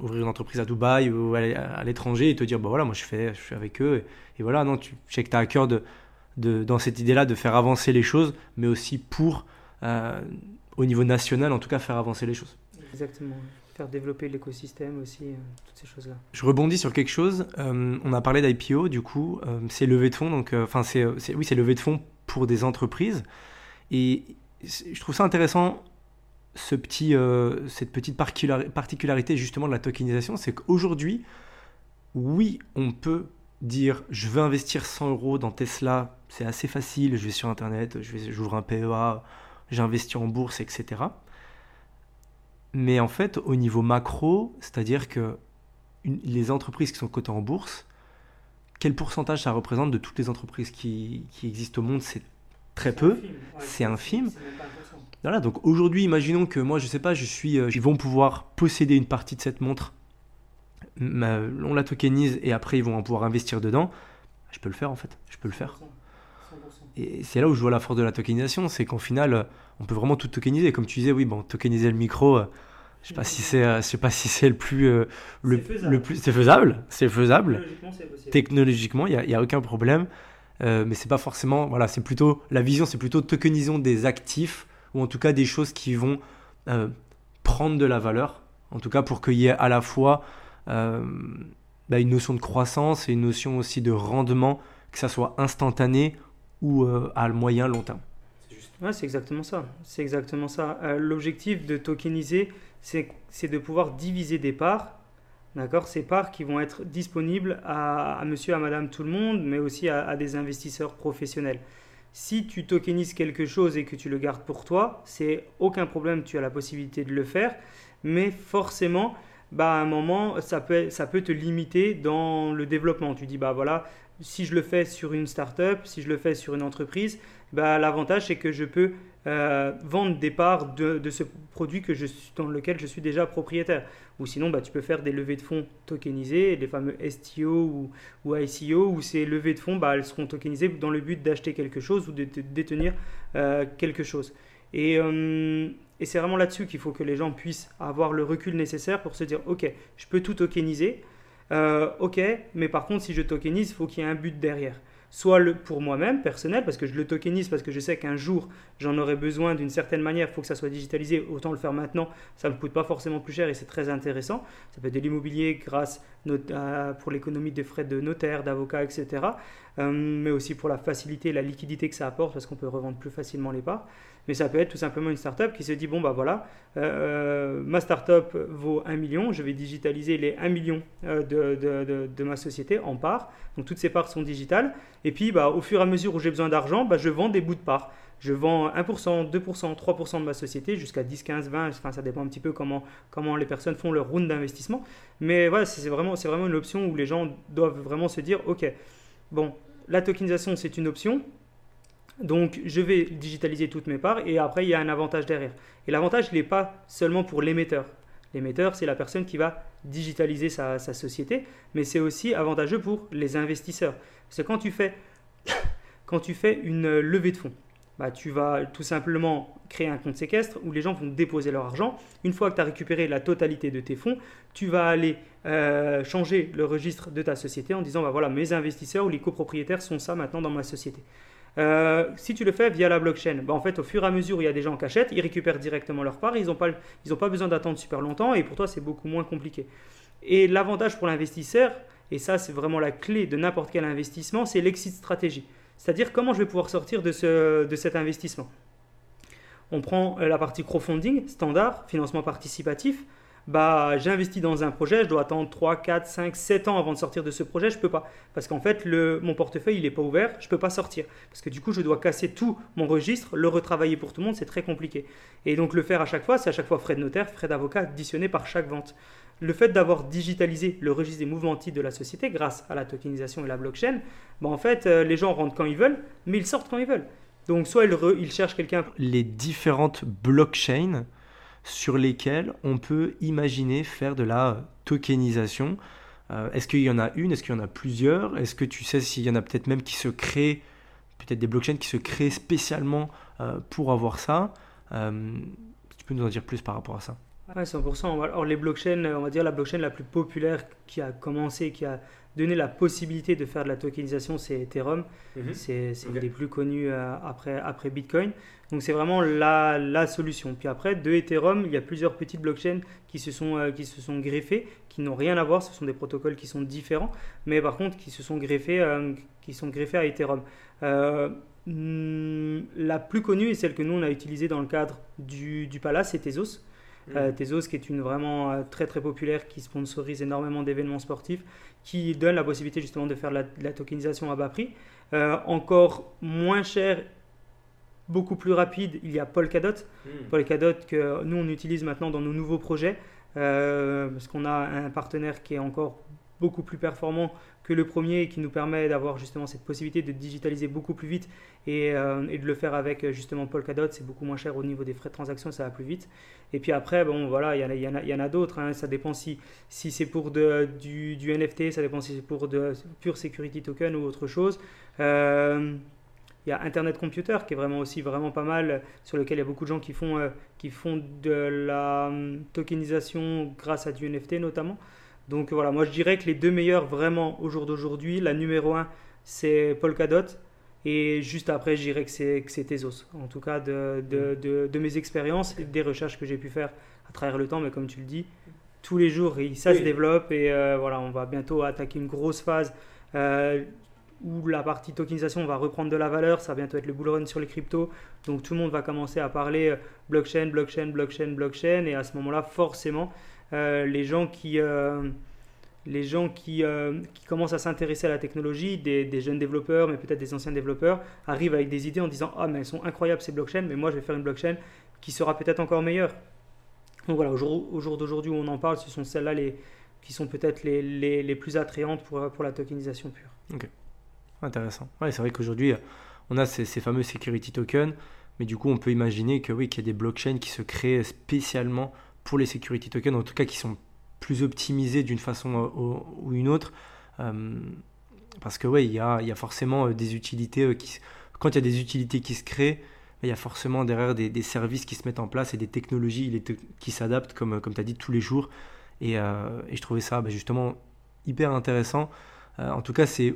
ouvrir une entreprise à Dubaï ou à, l'étranger et te dire, bah voilà, moi je fais, je suis avec eux. Et, voilà, non, tu, je sais que tu as à cœur de, de, dans cette idée-là de faire avancer les choses, mais aussi pour euh, au niveau national, en tout cas, faire avancer les choses. Exactement. Faire développer l'écosystème aussi, euh, toutes ces choses-là. Je rebondis sur quelque chose. Euh, on a parlé d'IPO, du coup, c'est levée de fonds. Donc, enfin, c'est, oui, c'est levée de fonds pour des entreprises. Et je trouve ça intéressant ce petit, cette petite particularité justement de la tokenisation, c'est qu'aujourd'hui, oui, on peut dire je veux investir 100 euros dans Tesla, c'est assez facile, je vais sur Internet, j'ouvre un PEA, j'investis en bourse, etc. Mais en fait, au niveau macro, c'est-à-dire que les entreprises qui sont cotées en bourse, quel pourcentage ça représente de toutes les entreprises qui, existent au monde? C'est très peu, c'est infime. Voilà, donc aujourd'hui, imaginons que moi, je sais pas, je suis, euh, ils vont pouvoir posséder une partie de cette montre, on la tokenise et après ils vont pouvoir investir dedans. Je peux le faire en fait, je peux le faire. Et c'est là où je vois la force de la tokenisation, c'est qu'en final, on peut vraiment tout tokeniser. Comme tu disais, oui, bon, tokeniser le micro, euh, je sais pas si c'est, euh, je sais pas si c'est le plus, euh, le, le, plus, c'est faisable, c'est faisable. Technologiquement, il n'y a, a, aucun problème, mais c'est pas forcément, voilà, c'est plutôt la vision, c'est plutôt tokenisons des actifs ou en tout cas des choses qui vont prendre de la valeur, en tout cas pour qu'il y ait à la fois bah, une notion de croissance et une notion aussi de rendement, que ça soit instantané ou euh, à moyen long terme. C'est exactement ça. C'est exactement ça. Euh, l'objectif de tokeniser, c'est de pouvoir diviser des parts. D'accord? Ces parts qui vont être disponibles à, monsieur, à madame, tout le monde, mais aussi à, des investisseurs professionnels. Si tu tokenises quelque chose et que tu le gardes pour toi, c'est aucun problème, tu as la possibilité de le faire. Mais forcément, bah, à un moment, ça peut, ça peut te limiter dans le développement. Tu dis, bah voilà, si je le fais sur une startup, si je le fais sur une entreprise, bah, l'avantage c'est que je peux euh, vendre des parts de, ce produit que je dans lequel je suis déjà propriétaire. Ou sinon, bah, tu peux faire des levées de fonds tokenisées, les fameux STO ou, ICO, où ces levées de fonds, bah, elles seront tokenisées dans le but d'acheter quelque chose ou de, détenir euh, quelque chose. Et, euh, et c'est vraiment là-dessus qu'il faut que les gens puissent avoir le recul nécessaire pour se dire, OK, je peux tout tokeniser. Ok, mais par contre, si je tokenise, il faut qu'il y ait un but derrière. Soit le, pour moi-même, personnel, parce que je le tokenise, parce que je sais qu'un jour, j'en aurai besoin d'une certaine manière, il faut que ça soit digitalisé, autant le faire maintenant, ça ne me coûte pas forcément plus cher et c'est très intéressant. Ça peut être de l'immobilier grâce pour l'économie des frais de notaire, d'avocat, etc. Euh, mais aussi pour la facilité, la liquidité que ça apporte, parce qu'on peut revendre plus facilement les parts mais ça peut être tout simplement une startup qui se dit bon bah voilà, euh, euh, ma startup vaut 1 million, je vais digitaliser les 1 million euh, de, de, ma société en parts, donc toutes ces parts sont digitales, et puis bah, au fur et à mesure où j'ai besoin d'argent, bah, je vends des bouts de parts. Je vends 1%, 2%, 3% de ma société jusqu'à 10, 15, 20, enfin ça dépend un petit peu comment, comment les personnes font leur round d'investissement. Mais voilà, c'est vraiment, c'est vraiment une option où les gens doivent vraiment se dire, ok, bon, la tokenisation c'est une option, donc, je vais digitaliser toutes mes parts et après, il y a un avantage derrière. Et l'avantage, il n'est pas seulement pour l'émetteur. L'émetteur, c'est la personne qui va digitaliser sa, société, mais c'est aussi avantageux pour les investisseurs. Parce que quand tu fais, <coughs> quand tu fais une levée de fonds, bah, tu vas tout simplement créer un compte séquestre où les gens vont déposer leur argent. Une fois que tu as récupéré la totalité de tes fonds, tu vas aller euh, changer le registre de ta société en disant bah, voilà, mes investisseurs ou les copropriétaires sont ça maintenant dans ma société. Euh, si tu le fais via la blockchain, bah en fait, au fur et à mesure où il y a des gens qui achètent, ils récupèrent directement leur part, ils n'ont pas, pas besoin d'attendre super longtemps et pour toi, c'est beaucoup moins compliqué. Et l'avantage pour l'investisseur, et ça, c'est vraiment la clé de n'importe quel investissement, c'est l'exit stratégie. C'est-à-dire comment je vais pouvoir sortir de, ce, de cet investissement? On prend la partie crowdfunding, standard, financement participatif bah, j'investis dans un projet, je dois attendre 3, 4, 5, 7 ans avant de sortir de ce projet, je peux pas. Parce qu'en fait, le, mon portefeuille, il n'est pas ouvert, je peux pas sortir. Parce que du coup, je dois casser tout mon registre, le retravailler pour tout le monde, c'est très compliqué. Et donc, le faire à chaque fois, c'est à chaque fois frais de notaire, frais d'avocat additionnés par chaque vente. Le fait d'avoir digitalisé le registre des mouvements de la société grâce à la tokenisation et la blockchain, bah, en fait, euh, les gens rentrent quand ils veulent, mais ils sortent quand ils veulent. Donc, soit ils cherchent quelqu'un. Les différentes blockchains sur lesquels on peut imaginer faire de la tokenisation. Euh, est-ce qu'il y en a une? Est-ce qu'il y en a plusieurs? Est-ce que tu sais s'il y en a peut-être même qui se créent, peut-être des blockchains qui se créent spécialement euh, pour avoir ça? Euh, Tu peux nous en dire plus par rapport à ça Ouais, 100%. Alors les blockchains, on va dire la blockchain la plus populaire qui a commencé, qui a donné la possibilité de faire de la tokenisation, c'est Ethereum. Mhm. C'est une des plus connues après, après Bitcoin. Donc c'est vraiment la, la, solution. Puis après, de Ethereum, il y a plusieurs petites blockchains qui se sont, euh, qui se sont greffées, qui n'ont rien à voir, ce sont des protocoles qui sont différents, mais par contre qui se sont greffés, euh, qui sont greffés à Ethereum. Euh, hmm, la plus connue et celle que nous on a utilisée dans le cadre du, du Palace, c'est Tezos. Mm. Tezos qui est une vraiment très très populaire, qui sponsorise énormément d'événements sportifs, qui donne la possibilité justement de faire la, la tokenisation à bas prix. encore moins cher beaucoup plus rapide, il y a Polkadot. Hmm. Polkadot que nous, on utilise maintenant dans nos nouveaux projets, euh, parce qu'on a un partenaire qui est encore beaucoup plus performant que le premier et qui nous permet d'avoir justement cette possibilité de digitaliser beaucoup plus vite et, euh, de le faire avec justement Polkadot. C'est beaucoup moins cher au niveau des frais de transaction, ça va plus vite. Et puis après, bon voilà, il y en a, d'autres. Hein. Ça dépend si, si c'est pour du, NFT, ça dépend si c'est pour de pure security token ou autre chose. Euh, il y a Internet Computer qui est vraiment aussi vraiment pas mal, sur lequel il y a beaucoup de gens qui font, euh, qui font de la hum, tokenisation grâce à du NFT notamment. Donc voilà, moi je dirais que les deux meilleurs vraiment au jour d'aujourd'hui, la numéro un c'est Polkadot et juste après je dirais que c'est, Tezos. En tout cas de, de, de, de mes expériences et des recherches que j'ai pu faire à travers le temps, mais comme tu le dis, tous les jours ça se développe et euh, voilà, on va bientôt attaquer une grosse phase. Euh, où la partie tokenisation va reprendre de la valeur, ça va bientôt être le bull run sur les cryptos. Donc tout le monde va commencer à parler euh, blockchain, blockchain, blockchain, blockchain. Et à ce moment-là, forcément, les gens qui, euh, les gens qui, qui commencent à s'intéresser à la technologie, des, jeunes développeurs, mais peut-être des anciens développeurs, arrivent avec des idées en disant Ah, mais elles sont incroyables ces blockchains, mais moi je vais faire une blockchain qui sera peut-être encore meilleure. Donc voilà, au jour, d'aujourd'hui où on en parle, ce sont celles-là les, qui sont peut-être les, les, plus attrayantes pour, pour la tokenisation pure. Ok. Intéressant. Ouais, c'est vrai qu'aujourd'hui, on a ces, fameux security tokens, mais du coup, on peut imaginer que oui, qu'il y a des blockchains qui se créent spécialement pour les security tokens, en tout cas qui sont plus optimisés d'une façon ou une autre. Euh, parce que oui, il y a, il y a forcément euh, des utilités euh, qui, quand il y a des utilités qui se créent, il y a forcément derrière des, services qui se mettent en place et des technologies qui s'adaptent, comme, comme tu as dit, tous les jours. Et, je trouvais ça bah, justement hyper intéressant. en tout cas, c'est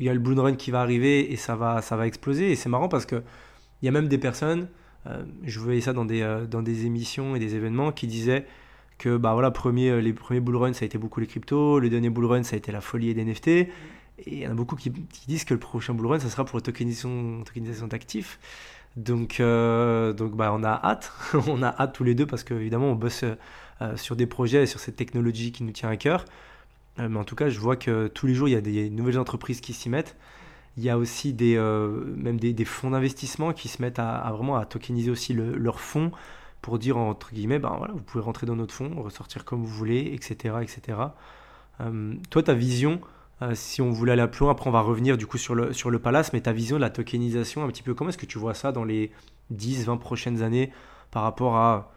il y a le Blue Run qui va arriver et ça va, ça va exploser. Et c'est marrant parce qu'il y a même des personnes, euh, je voyais ça dans des, euh, dans des émissions et des événements, qui disaient que bah voilà, premier, euh, les premiers Bull Run, ça a été beaucoup les cryptos, le dernier Bull Run, ça a été la folie des NFT. Et il y en a beaucoup qui, disent que le prochain Bull Run, ça sera pour la tokenisation, tokenisation d'actifs. Donc, donc bah, on a hâte, <laughs> on a hâte tous les deux parce qu'évidemment, on bosse sur des projets, sur cette technologie qui nous tient à cœur. Euh, mais en tout cas, je vois que tous les jours, il y a des nouvelles entreprises qui s'y mettent. Il y a aussi des, euh, même des, fonds d'investissement qui se mettent à, vraiment à tokeniser aussi leurs fonds pour dire entre guillemets, ben voilà, vous pouvez rentrer dans notre fonds, ressortir comme vous voulez, etc. etc. Euh, toi, ta vision, si on voulait aller plus loin, après on va revenir du coup sur le, sur le palace, mais ta vision de la tokenisation, un petit peu, comment est-ce que tu vois ça dans les 10, 20 prochaines années par rapport à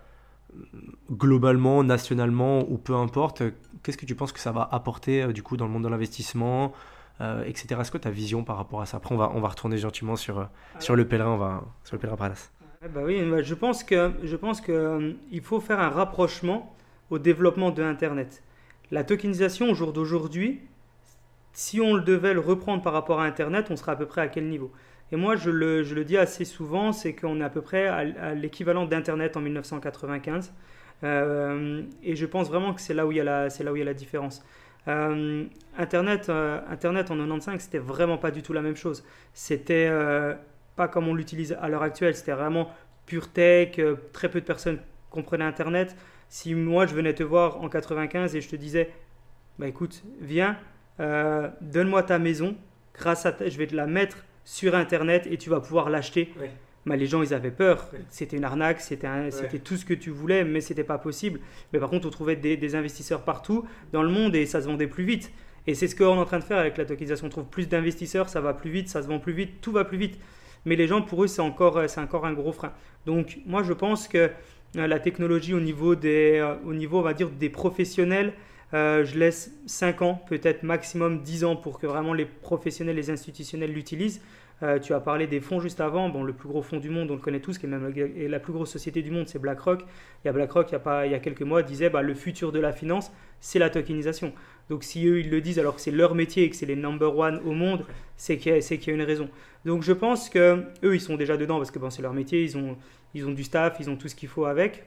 globalement, nationalement ou peu importe, qu'est-ce que tu penses que ça va apporter euh, du coup dans le monde de l'investissement, euh, etc. Est-ce que tu as vision par rapport à ça? Après, on va, on va retourner gentiment sur, euh, sur le pèlerin, on va, sur le pèlerin Palace. Bah oui, je pense que je pense que il faut faire un rapprochement au développement de Internet. La tokenisation au jour d'aujourd'hui, si on devait le reprendre par rapport à Internet, on serait à peu près à quel niveau? Et moi, je le, je le, dis assez souvent, c'est qu'on est à peu près à, l'équivalent d'Internet en 1995. Euh, et je pense vraiment que c'est là où il y a la, c'est là où il y a la différence. Euh, Internet, euh, Internet en 95, c'était vraiment pas du tout la même chose. C'était pas comme on l'utilise à l'heure actuelle. C'était vraiment pure tech, très peu de personnes comprenaient Internet. Si moi je venais te voir en 95 et je te disais, bah écoute, viens, donne-moi ta maison, grâce à je vais te la mettre sur Internet et tu vas pouvoir l'acheter. Bah, les gens, ils avaient peur. C'était une arnaque, c'était tout ce que tu voulais, mais c'était pas possible. Mais par contre, on trouvait des, investisseurs partout dans le monde et ça se vendait plus vite. Et c'est ce qu'on est en train de faire avec la tokenisation. On trouve plus d'investisseurs, ça va plus vite, ça se vend plus vite, tout va plus vite. Mais les gens, pour eux, c'est encore, encore un gros frein. Donc, moi, je pense que euh, la technologie au niveau des, euh, au niveau, on va dire, des professionnels, euh, je laisse 5 ans, peut-être maximum 10 ans pour que vraiment les professionnels, les institutionnels l'utilisent. Euh, tu as parlé des fonds juste avant. Bon, le plus gros fonds du monde, on le connaît tous, qui est même la plus grosse société du monde, c'est BlackRock. Il y a BlackRock, il y a, pas, il y a quelques mois, disait bah, le futur de la finance, c'est la tokenisation. Donc si eux, ils le disent alors que c'est leur métier et que c'est les number one au monde, c'est qu'il y, a une raison. Donc je pense que eux, ils sont déjà dedans parce que c'est leur métier, ils ont, ils ont du staff, ils ont tout ce qu'il faut avec.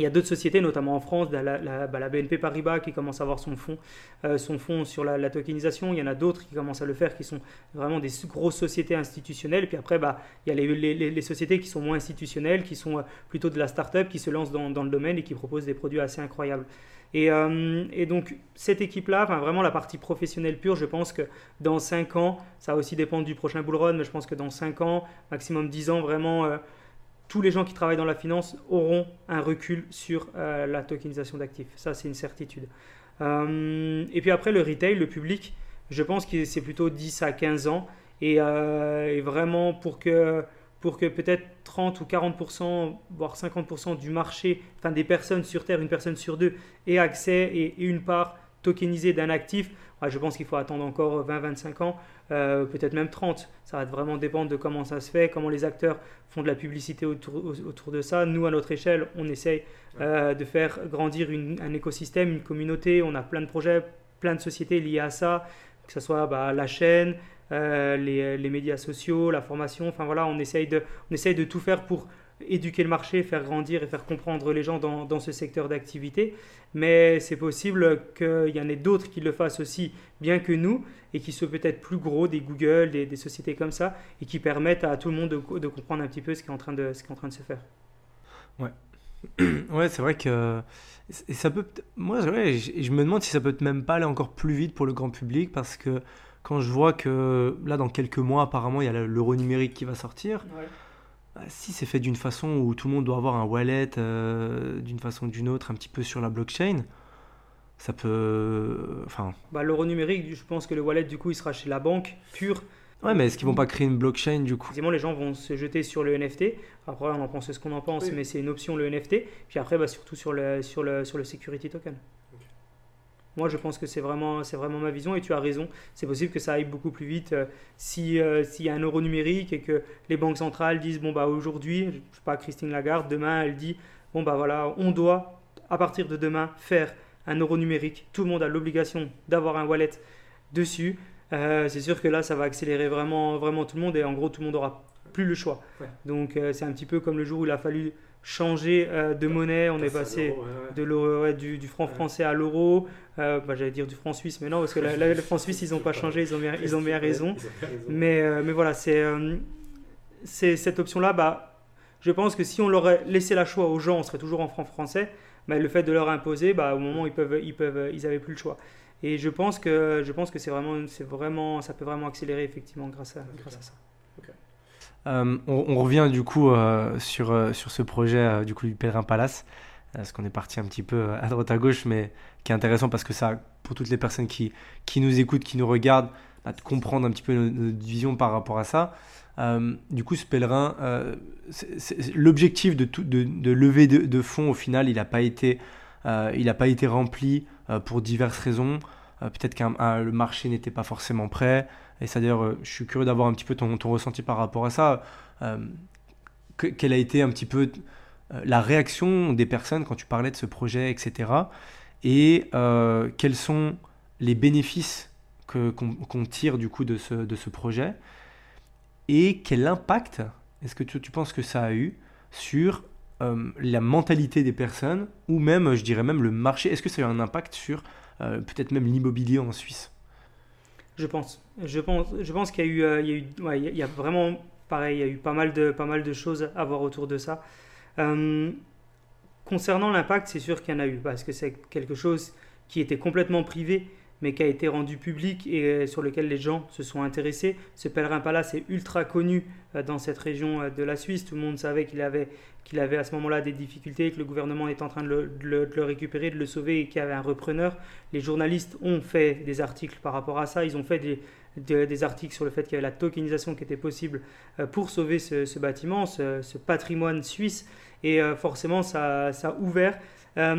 Il y a d'autres sociétés, notamment en France, la, la, bah, BNP Paribas qui commence à avoir son fonds, euh, son sur la, tokenisation. Il y en a d'autres qui commencent à le faire, qui sont vraiment des grosses sociétés institutionnelles. Puis après, bah, il y a les, sociétés qui sont moins institutionnelles, qui sont euh, plutôt de la start-up, qui se lancent dans, le domaine et qui proposent des produits assez incroyables. Et, euh, donc, cette équipe-là, vraiment la partie professionnelle pure, je pense que dans 5 ans, ça va aussi dépendre du prochain bull run, mais je pense que dans 5 ans, maximum 10 ans, vraiment tous les gens qui travaillent dans la finance auront un recul sur euh, la tokenisation d'actifs. Ça, c'est une certitude. Euh, et puis après, le retail, le public, je pense que c'est plutôt 10 à 15 ans. Euh, et, vraiment, pour que, pour que peut-être 30 ou 40%, voire 50% du marché, enfin des personnes sur Terre, une personne sur deux, ait accès et, et une part tokenisée d'un actif, je pense qu'il faut attendre encore 20-25 ans, euh, peut-être même 30. Ça va vraiment dépendre de comment ça se fait, comment les acteurs font de la publicité autour, autour de ça. Nous, à notre échelle, on essaye euh, de faire grandir un écosystème, une communauté. On a plein de projets, plein de sociétés liées à ça, que ce soit bah, la chaîne, euh, les, les, médias sociaux, la formation. Enfin voilà, on essaye de, on essaye de tout faire pour éduquer le marché, faire grandir et faire comprendre les gens dans, dans ce secteur d'activité. Mais c'est possible qu'il y en ait d'autres qui le fassent aussi bien que nous et qui soient peut-être plus gros, des Google, des, des, sociétés comme ça, et qui permettent à tout le monde de, de, comprendre un petit peu ce qui est en train de, ce qui est en train de se faire. Ouais. <clears throat> ouais, c'est vrai que et ça peut. Moi, ouais, je, je me demande si ça peut même pas aller encore plus vite pour le grand public parce que quand je vois que là, dans quelques mois, apparemment, il y a l'euro numérique qui va sortir. Ouais si c'est fait d'une façon où tout le monde doit avoir un wallet euh, d'une façon ou d'une autre, un petit peu sur la blockchain, ça peut. Enfin. Bah, L'euro numérique, je pense que le wallet, du coup, il sera chez la banque pure. Ouais, mais est-ce qu'ils vont pas créer une blockchain du coup? Effectivement, les gens vont se jeter sur le NFT. Après, on en pense ce qu'on en pense, mais c'est une option le NFT. Puis après, bah, surtout sur le, sur, le, sur le security token. Moi, je pense que c'est vraiment, c'est vraiment ma vision et tu as raison. C'est possible que ça aille beaucoup plus vite euh, si euh, s'il y a un euro numérique et que les banques centrales disent bon bah aujourd'hui, je sais pas Christine Lagarde, demain elle dit bon bah voilà, on doit à partir de demain faire un euro numérique. Tout le monde a l'obligation d'avoir un wallet dessus. Euh, c'est sûr que là, ça va accélérer vraiment, vraiment tout le monde et en gros, tout le monde aura plus le choix. Donc, c'est un petit peu comme le jour où il a fallu changer euh, de monnaie. On est passé de l'euro, du, du, franc français à l'euro. Euh, bah, j'allais dire du franc suisse, mais non, parce que le franc suisse, ils n'ont pas changé, ils ont bien, ils ont bien raison. Mais, euh, mais voilà, c'est c'est cette option-là. Bah, je pense que si on leur laissé la choix aux gens, on serait toujours en franc français. Mais le fait de leur imposer, bah, au moment où ils peuvent, ils peuvent, ils avaient plus le choix. Et je pense que, je pense que c'est vraiment, c'est vraiment, ça peut vraiment accélérer effectivement grâce à, grâce à ça. Euh, on, revient du coup euh, sur, euh, sur ce projet du coup du Pèlerin Palace, parce qu'on est parti un petit peu à droite à gauche, mais qui est intéressant parce que ça, pour toutes les personnes qui, qui nous écoutent, qui nous regardent, de comprendre un petit peu notre, vision par rapport à ça. du coup, ce pèlerin, l'objectif de, de, lever de, fonds, au final, il n'a pas, pas été rempli pour diverses raisons. Peut-être que le marché n'était pas forcément prêt. Et d'ailleurs, euh, je suis curieux d'avoir un petit peu ton, ton, ressenti par rapport à ça. Euh, quelle a été un petit peu euh, la réaction des personnes quand tu parlais de ce projet, etc. Et quels sont les bénéfices qu'on tire du coup de ce, de ce projet Et quel impact est-ce que tu, tu, penses que ça a eu sur la mentalité des personnes ou même, je dirais même, le marché Est-ce que ça a eu un impact sur peut-être même l'immobilier en Suisse? Je pense. Je pense, je pense qu'il y a eu, euh, il y a, eu il y a vraiment pareil, il y a eu pas mal de, pas mal de choses à voir autour de ça. concernant l'impact, c'est sûr qu'il y en a eu, parce que c'est quelque chose qui était complètement privé mais qui a été rendu public et sur lequel les gens se sont intéressés. Ce pèlerin palace est ultra connu euh, dans cette région euh, de la Suisse. Tout le monde savait qu'il avait, qu'il avait à ce moment-là des difficultés, que le gouvernement est en train de le, récupérer, de le sauver et qu'il y avait un repreneur. Les journalistes ont fait des articles par rapport à ça. Ils ont fait des, des, articles sur le fait qu'il y avait la tokenisation qui était possible euh, pour sauver ce, bâtiment, ce, patrimoine suisse. Et forcément, ça, ça ouvert, ça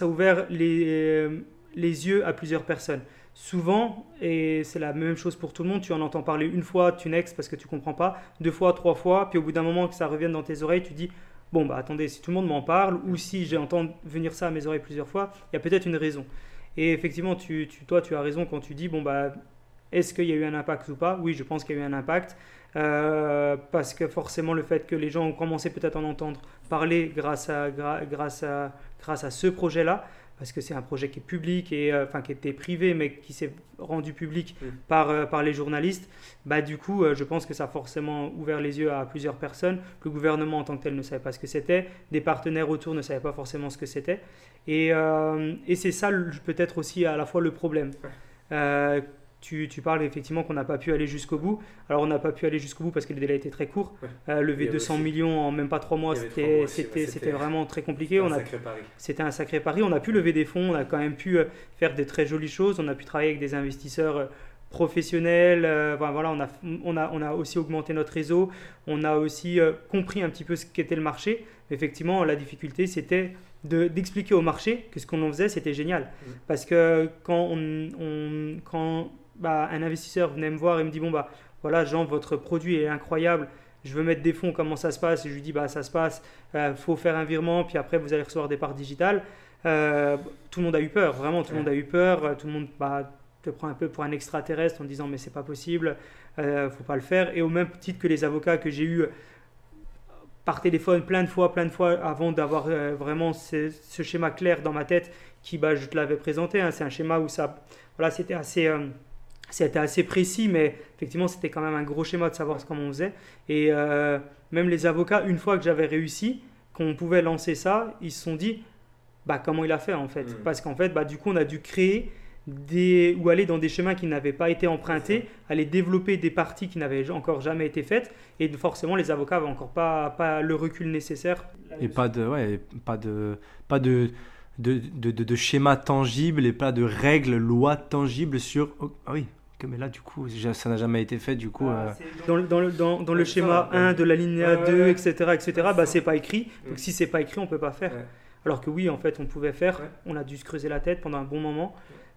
a ouvert les les yeux à plusieurs personnes. Souvent, et c'est la même chose pour tout le monde, tu en entends parler une fois, tu nexes parce que tu comprends pas, deux fois, trois fois, puis au bout d'un moment que ça revienne dans tes oreilles, tu dis bon bah attendez, si tout le monde m'en parle ou si j'ai entendu venir ça à mes oreilles plusieurs fois, il y a peut-être une raison. Et effectivement, tu, toi, tu as raison quand tu dis bon bah est-ce qu'il y a eu un impact ou pas? Oui, je pense qu'il y a eu un impact. Euh, parce que forcément le fait que les gens ont commencé peut-être à en entendre parler grâce à, grâce à, grâce à ce projet-là, parce que c'est un projet qui est public et euh, enfin qui était privé mais qui s'est rendu public mm. par, euh, par les journalistes, bah du coup euh, je pense que ça a forcément ouvert les yeux à plusieurs personnes. Le gouvernement en tant que tel ne savait pas ce que c'était, des partenaires autour ne savaient pas forcément ce que c'était et, et c'est ça peut-être aussi à la fois le problème. Tu, tu, parles effectivement qu'on n'a pas pu aller jusqu'au bout. Alors on n'a pas pu aller jusqu'au bout parce que le délai était très court. lever 200 millions en même pas trois mois, c'était vraiment très compliqué. C'était un sacré pari. On a pu lever des fonds, on a quand même pu euh, faire des très jolies choses. On a pu travailler avec des investisseurs euh, professionnels. Euh, voilà, on a, on, a, on a aussi augmenté notre réseau. On a aussi compris un petit peu ce qu'était le marché. Effectivement, la difficulté, c'était d'expliquer au marché que ce qu'on en faisait, c'était génial. Mmh. Parce que quand on, on quand bah, un investisseur venait me voir et me dit bon bah voilà Jean votre produit est incroyable. Je veux mettre des fonds comment ça se passe? Et je lui dis bah ça se passe. Il euh, faut faire un virement puis après vous allez recevoir des parts digitales. Euh, tout le monde a eu peur vraiment tout le monde a eu peur. Euh, tout le monde bah, te prend un peu pour un extraterrestre en disant mais c'est pas possible euh, faut pas le faire. Et au même titre que les avocats que j'ai eu par téléphone plein de fois plein de fois avant d'avoir vraiment ce, schéma clair dans ma tête qui bah, je te l'avais présenté hein. c'est un schéma où ça voilà c'était assez c'était assez précis, mais effectivement, c'était quand même un gros schéma de savoir comment on faisait. Et euh, même les avocats, une fois que j'avais réussi, qu'on pouvait lancer ça, ils se sont dit, bah, comment il a fait en fait? Mm. Parce qu'en fait, bah, du coup, on a dû créer des, ou aller dans des chemins qui n'avaient pas été empruntés, aller développer des parties qui n'avaient encore jamais été faites, et forcément les avocats n'avaient encore pas, pas le recul nécessaire. Et pas de, ouais, pas de, pas de, de, de, de, schéma tangible et pas de règles, lois tangibles sur. Oh, ah oui, mais là, du coup, ça n'a jamais été fait. Du coup, ah, euh, dans, dans, dans, dans le schéma 1 de la ligne 2, etc., etc., bah, c'est pas écrit. Donc, si c'est pas écrit, on peut pas faire. Alors que oui, en fait, on pouvait faire. On a dû se creuser la tête pendant un bon moment.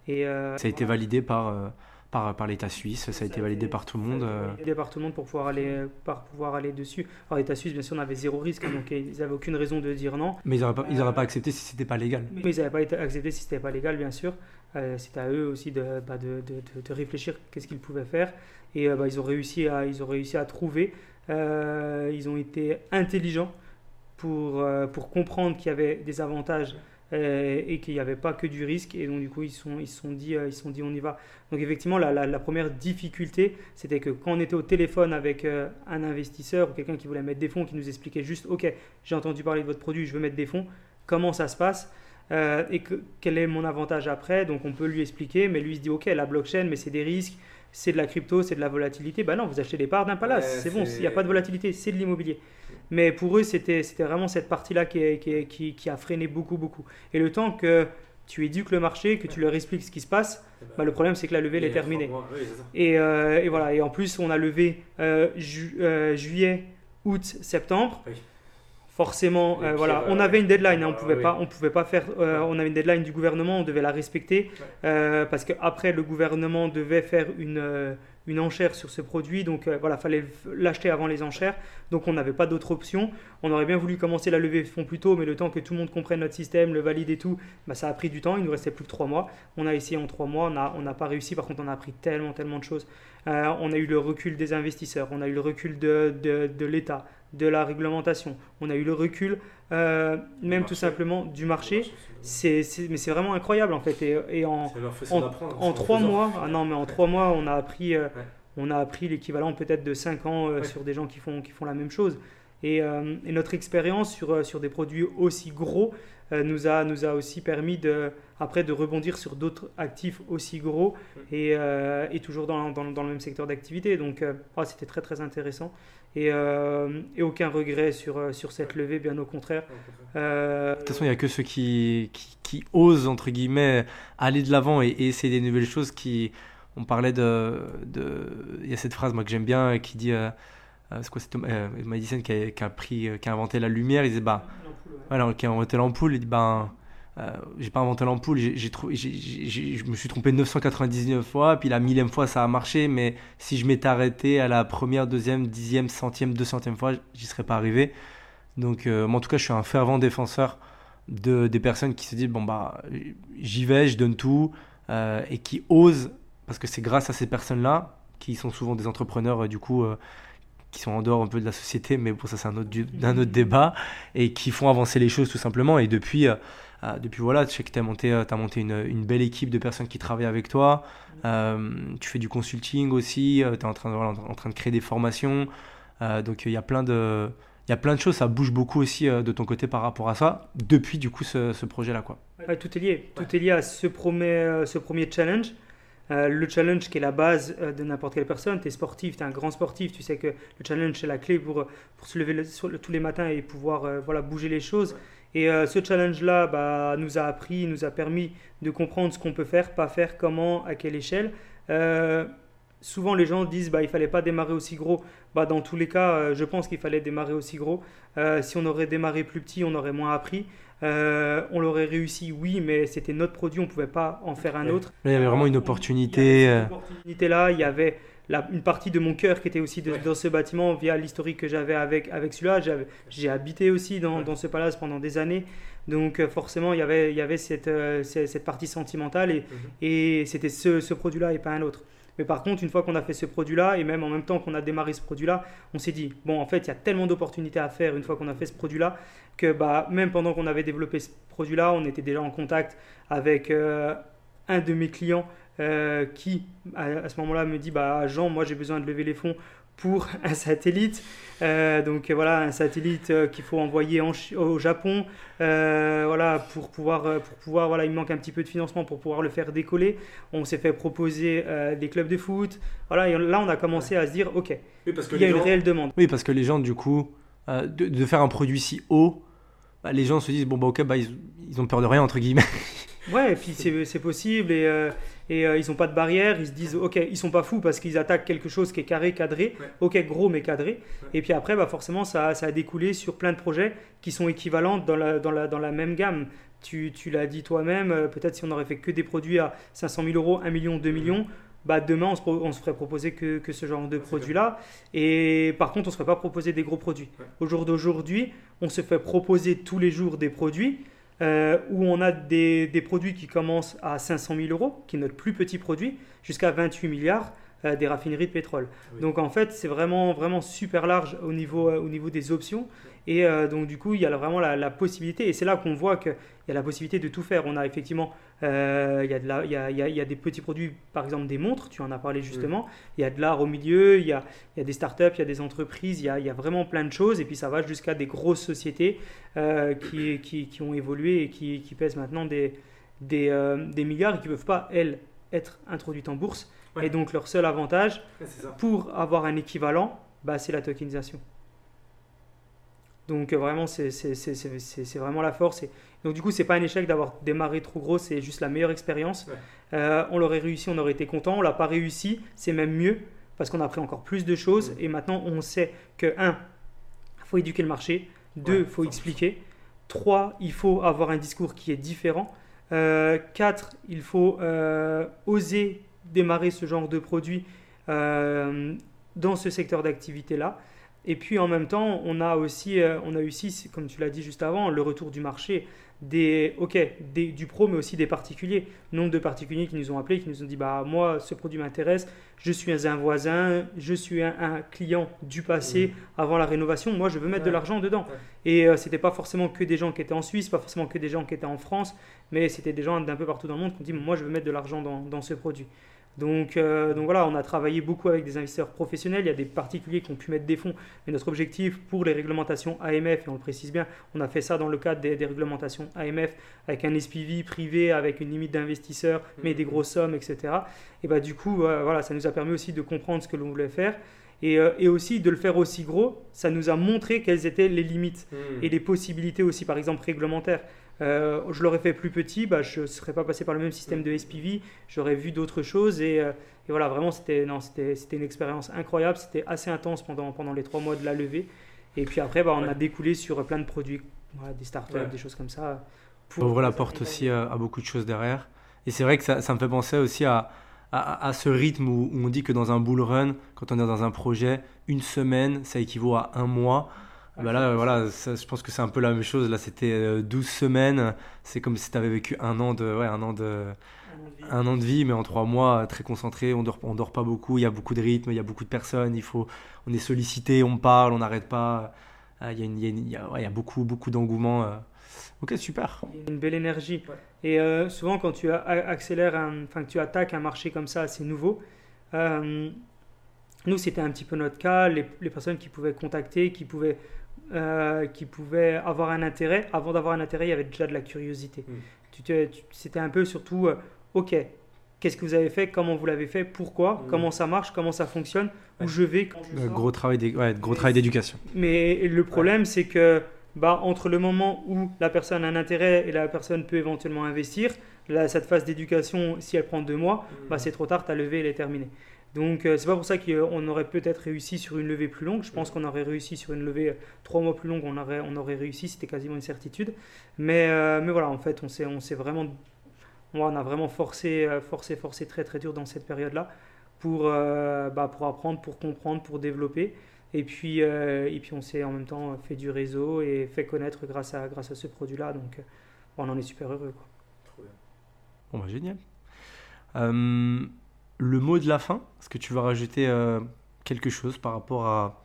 Et euh, ça a été validé par. Euh, par, par l'État suisse, ça, a été validé par tout le monde. Validé par tout le monde pour pouvoir aller, par pouvoir aller dessus. Alors l'État suisse, bien sûr, on avait zéro risque, hein, donc ils n'avaient aucune raison de dire non. Mais ils n'auraient pas accepté si c'était pas légal. Mais ils n'avaient pas accepté si c'était pas légal, bien sûr. Euh, c'est à eux aussi de, bah, de, de, de réfléchir qu'est-ce qu'ils pouvaient faire. Et euh, bah, ils, ont réussi à, ils ont réussi à trouver. Euh, ils ont été intelligents pour, pour comprendre qu'il y avait des avantages et qu'il n'y avait pas que du risque. Et donc, du coup, ils se sont, ils sont, dit, sont dit, on y va. Donc, effectivement, la, la, première difficulté, c'était que quand on était au téléphone avec un investisseur ou quelqu'un qui voulait mettre des fonds, qui nous expliquait juste, OK, j'ai entendu parler de votre produit, je veux mettre des fonds, comment ça se passe? Euh, et que, quel est mon avantage après? Donc on peut lui expliquer, mais lui il se dit ok la blockchain, mais c'est des risques, c'est de la crypto, c'est de la volatilité. Ben non, vous achetez des parts d'un palace, c'est bon, il n'y a pas de volatilité, c'est de l'immobilier. Mais pour eux, c'était vraiment cette partie-là qui, qui, qui, a freiné beaucoup, beaucoup. Et le temps que tu éduques le marché, que tu leur expliques ce qui se passe, eh ben, bah, le problème c'est que la levée elle est terminée. et, euh, et, voilà, et en plus on a levé euh, juillet, août, septembre forcément, euh, voilà, on avait une deadline, hein, on pouvait pas, on pouvait pas faire, euh, on avait une deadline du gouvernement, on devait la respecter euh, parce qu'après le gouvernement devait faire une une enchère sur ce produit, donc voilà, fallait l'acheter avant les enchères, donc on n'avait pas d'autre option. On aurait bien voulu commencer la levée de fonds plus tôt, mais le temps que tout le monde comprenne notre système, le valide et tout, bah, ça a pris du temps. Il nous restait plus que trois mois. On a essayé en trois mois, on n'a pas réussi. Par contre, on a appris tellement, tellement de choses. on a eu le recul des investisseurs, on a eu le recul de, de, de l'État de la réglementation. On a eu le recul, euh, même tout simplement du marché. C'est, mais c'est vraiment incroyable en fait. Et, en, en, trois mois, ah non mais en trois mois, on a appris, euh, on a appris l'équivalent peut-être de 5 ans sur des gens qui font, qui font la même chose. Et, notre expérience sur, sur des produits aussi gros nous, a, nous a aussi permis de, après de rebondir sur d'autres actifs aussi gros et, et toujours dans, dans, dans, le même secteur d'activité. Donc ah, c'était très très intéressant. Euh, et, aucun regret sur, euh, sur cette levée, bien au contraire. Euh, de toute façon, il n'y a que ceux qui, qui, osent, entre guillemets, aller de l'avant et, essayer des nouvelles choses qui... On parlait de... de il y a cette phrase, moi, que j'aime bien, qui dit... c'est quoi, c'est Madison qui a, qui a, pris, qui a inventé la lumière, il disait, bah... alors qui a inventé l'ampoule, il dit, ben... Euh, j'ai pas inventé l'ampoule, je me suis trompé 999 fois, puis la millième fois ça a marché, mais si je m'étais arrêté à la première, deuxième, dixième, centième, deux centième fois, j'y serais pas arrivé. Donc, euh, en tout cas, je suis un fervent défenseur de, des personnes qui se disent bon, bah, j'y vais, je donne tout, euh, et qui osent, parce que c'est grâce à ces personnes-là, qui sont souvent des entrepreneurs, du coup, qui sont en dehors un peu de la société, mais pour ça, c'est un autre, un autre débat, et qui font avancer les choses tout simplement. Et depuis euh, depuis voilà, tu sais que tu as monté, euh, as monté une, une, belle équipe de personnes qui travaillent avec toi. Euh, tu fais du consulting aussi, tu es en train, de, en train de créer des formations. donc il y a plein de il y a plein de choses, ça bouge beaucoup aussi de ton côté par rapport à ça, depuis du coup ce, ce projet-là. Quoi. tout est lié, tout est lié à ce premier, ce premier challenge. le challenge qui est la base de n'importe quelle personne, tu es sportif, tu es un grand sportif, tu sais que le challenge c'est la clé pour, pour se lever tous les matins et pouvoir voilà, bouger les choses. Et euh, ce challenge-là bah, nous a appris, nous a permis de comprendre ce qu'on peut faire, pas faire, comment, à quelle échelle. Euh, souvent, les gens disent bah, il fallait pas démarrer aussi gros. Bah, dans tous les cas, euh, je pense qu'il fallait démarrer aussi gros. si on aurait démarré plus petit, on aurait moins appris. on l'aurait réussi, oui, mais c'était notre produit, on ne pouvait pas en faire un autre. il y avait vraiment une opportunité. Il y avait cette opportunité-là, il y avait une partie de mon cœur qui était aussi dans ce bâtiment via l'historique que j'avais avec, avec celui-là. J'ai habité aussi dans, dans, ce palace pendant des années. Donc euh, forcément, il y avait, il y avait cette, euh, cette partie sentimentale et, mhm. et c'était ce, ce produit-là et pas un autre. Mais par contre, une fois qu'on a fait ce produit-là, et même en même temps qu'on a démarré ce produit-là, on s'est dit, bon, en fait, il y a tellement d'opportunités à faire une fois qu'on a fait ce produit-là, que bah, même pendant qu'on avait développé ce produit-là, on était déjà en contact avec euh, un de mes clients euh, qui, à, ce moment-là, me dit bah, Jean, moi j'ai besoin de lever les fonds pour un satellite. Euh, donc voilà, un satellite euh, qu'il faut envoyer au Japon. voilà, pour pouvoir, pour pouvoir, voilà, il manque un petit peu de financement pour pouvoir le faire décoller. On s'est fait proposer des clubs de foot. Voilà, et là on a commencé à se dire, ok, parce que il y a une réelle demande. Oui, parce que les gens, du coup, de, faire un produit si haut, bah, les gens se disent, bon, bah ok, bah, ils, ils ont peur de rien, entre guillemets. Ouais, et puis c'est possible et, euh, et euh, ils n'ont pas de barrière. Ils se disent, ok, ils sont pas fous parce qu'ils attaquent quelque chose qui est carré, cadré. Ok, gros mais cadré. Et puis après, bah forcément, ça, ça, a découlé sur plein de projets qui sont équivalents dans la, dans la, dans la même gamme. Tu, tu l'as dit toi-même, euh, peut-être si on aurait fait que des produits à 500 000 euros, 1 million, 2 millions, bah demain on se, on se ferait proposer que, que ce genre de produits-là. Et par contre, on ne se ferait pas proposer des gros produits. Au jour d'aujourd'hui, on se fait proposer tous les jours des produits. Euh, où on a des, des, produits qui commencent à 500 000 euros, qui est notre plus petit produit, jusqu'à 28 milliards euh, des raffineries de pétrole. Donc en fait, c'est vraiment, vraiment super large au niveau, euh, au niveau des options. Et donc du coup, il y a vraiment la, possibilité, et c'est là qu'on voit qu'il y a la possibilité de tout faire. On a effectivement, il, y a de il, y a, il, y a, des petits produits, par exemple des montres, tu en as parlé justement. Il y a de l'art au milieu, il y a, il y a des startups, il y a des entreprises, il y a, vraiment plein de choses. Et puis ça va jusqu'à des grosses sociétés qui, qui, qui, ont évolué et qui, qui pèsent maintenant des, des, des milliards et qui ne peuvent pas, elles, être introduites en bourse et donc leur seul avantage pour avoir un équivalent, bah, c'est la tokenisation. Donc euh, vraiment, c'est vraiment la force. Et donc du coup, c'est pas un échec d'avoir démarré trop gros, c'est juste la meilleure expérience. Euh, on l'aurait réussi, on aurait été content. On l'a pas réussi, c'est même mieux parce qu'on a appris encore plus de choses. Et maintenant, on sait que 1, il faut éduquer le marché. 2, il faut expliquer. 3, il faut avoir un discours qui est différent. 4, euh, il faut oser démarrer ce genre de produit dans ce secteur d'activité-là. Et puis en même temps, on a aussi, euh, on a aussi, comme tu l'as dit juste avant, le retour du marché des, ok, des, du pro, mais aussi des particuliers. Nombre de particuliers qui nous ont appelés, qui nous ont dit, bah moi, ce produit m'intéresse, je suis un voisin, je suis un, client du passé avant la rénovation, moi je veux mettre de l'argent dedans. Et ce euh, c'était pas forcément que des gens qui étaient en Suisse, pas forcément que des gens qui étaient en France, mais c'était des gens d'un peu partout dans le monde qui ont dit, moi je veux mettre de l'argent dans, dans ce produit. Donc, euh, donc voilà, on a travaillé beaucoup avec des investisseurs professionnels. Il y a des particuliers qui ont pu mettre des fonds. Mais notre objectif pour les réglementations AMF, et on le précise bien, on a fait ça dans le cadre des, réglementations AMF avec un SPV privé, avec une limite d'investisseurs, mais des grosses sommes, etc. Et bah, du coup, voilà, ça nous a permis aussi de comprendre ce que l'on voulait faire. Et, euh, et, aussi de le faire aussi gros, ça nous a montré quelles étaient les limites hmm. et les possibilités aussi, par exemple réglementaires. Euh, je l'aurais fait plus petit, bah, je ne serais pas passé par le même système de SPV, j'aurais vu d'autres choses et, euh, et, voilà, vraiment c'était une expérience incroyable, c'était assez intense pendant, pendant les trois mois de la levée. Et puis après, bah, on a découlé sur plein de produits, des startups, des choses comme ça. Pour ouvre la porte aussi à, beaucoup de choses derrière. Et c'est vrai que ça, ça me fait penser aussi à, à, ce rythme où, on dit que dans un bull run, quand on est dans un projet, une semaine, ça équivaut à un mois. Bah là, voilà, je pense que c'est un peu la même chose. Là, c'était 12 euh, semaines. C'est comme si tu avais vécu un an de, ouais, un an de, un an de vie, mais en trois mois, très concentré. On dort, on dort pas beaucoup. Il y a beaucoup de rythme, il y a beaucoup de personnes. Il faut, on est sollicité, on parle, on n'arrête pas. Il y a, il y a, il y a beaucoup, beaucoup d'engouement. Euh, Ok, super. Une belle énergie. Et euh, souvent, quand tu accélères, enfin que tu attaques un marché comme ça assez nouveau, euh, nous, c'était un petit peu notre cas. Les, personnes qui pouvaient contacter, qui pouvaient, euh, qui pouvaient avoir un intérêt, avant d'avoir un intérêt, il y avait déjà de la curiosité. Mm. C'était un peu surtout, ok, qu'est-ce que vous avez fait, comment vous l'avez fait, pourquoi, mm. comment ça marche, comment ça fonctionne, où je vais. Quand je gros travail d'éducation. Mais le problème, c'est que bah, entre le moment où la personne a un intérêt et la personne peut éventuellement investir, là, cette phase d'éducation, si elle prend deux mois, bah, c'est trop tard, ta levée, elle est terminée. Donc, euh, c'est pas pour ça qu'on aurait peut-être réussi sur une levée plus longue. Je pense qu'on aurait réussi sur une levée trois mois plus longue, on aurait, on aurait réussi, c'était quasiment une certitude. Mais, euh, mais voilà, en fait, on s'est, on s'est vraiment, on a vraiment forcé, euh, forcé, forcé très, très dur dans cette période-là pour, bah, pour apprendre, pour comprendre, pour développer. Et puis, euh, et puis on s'est en même temps fait du réseau et fait connaître grâce à, grâce à ce produit-là. Donc on en est super heureux. Quoi. Trop bien. Bon, bah, génial. Euh, le mot de la fin, est-ce que tu vas rajouter euh, quelque chose par rapport à,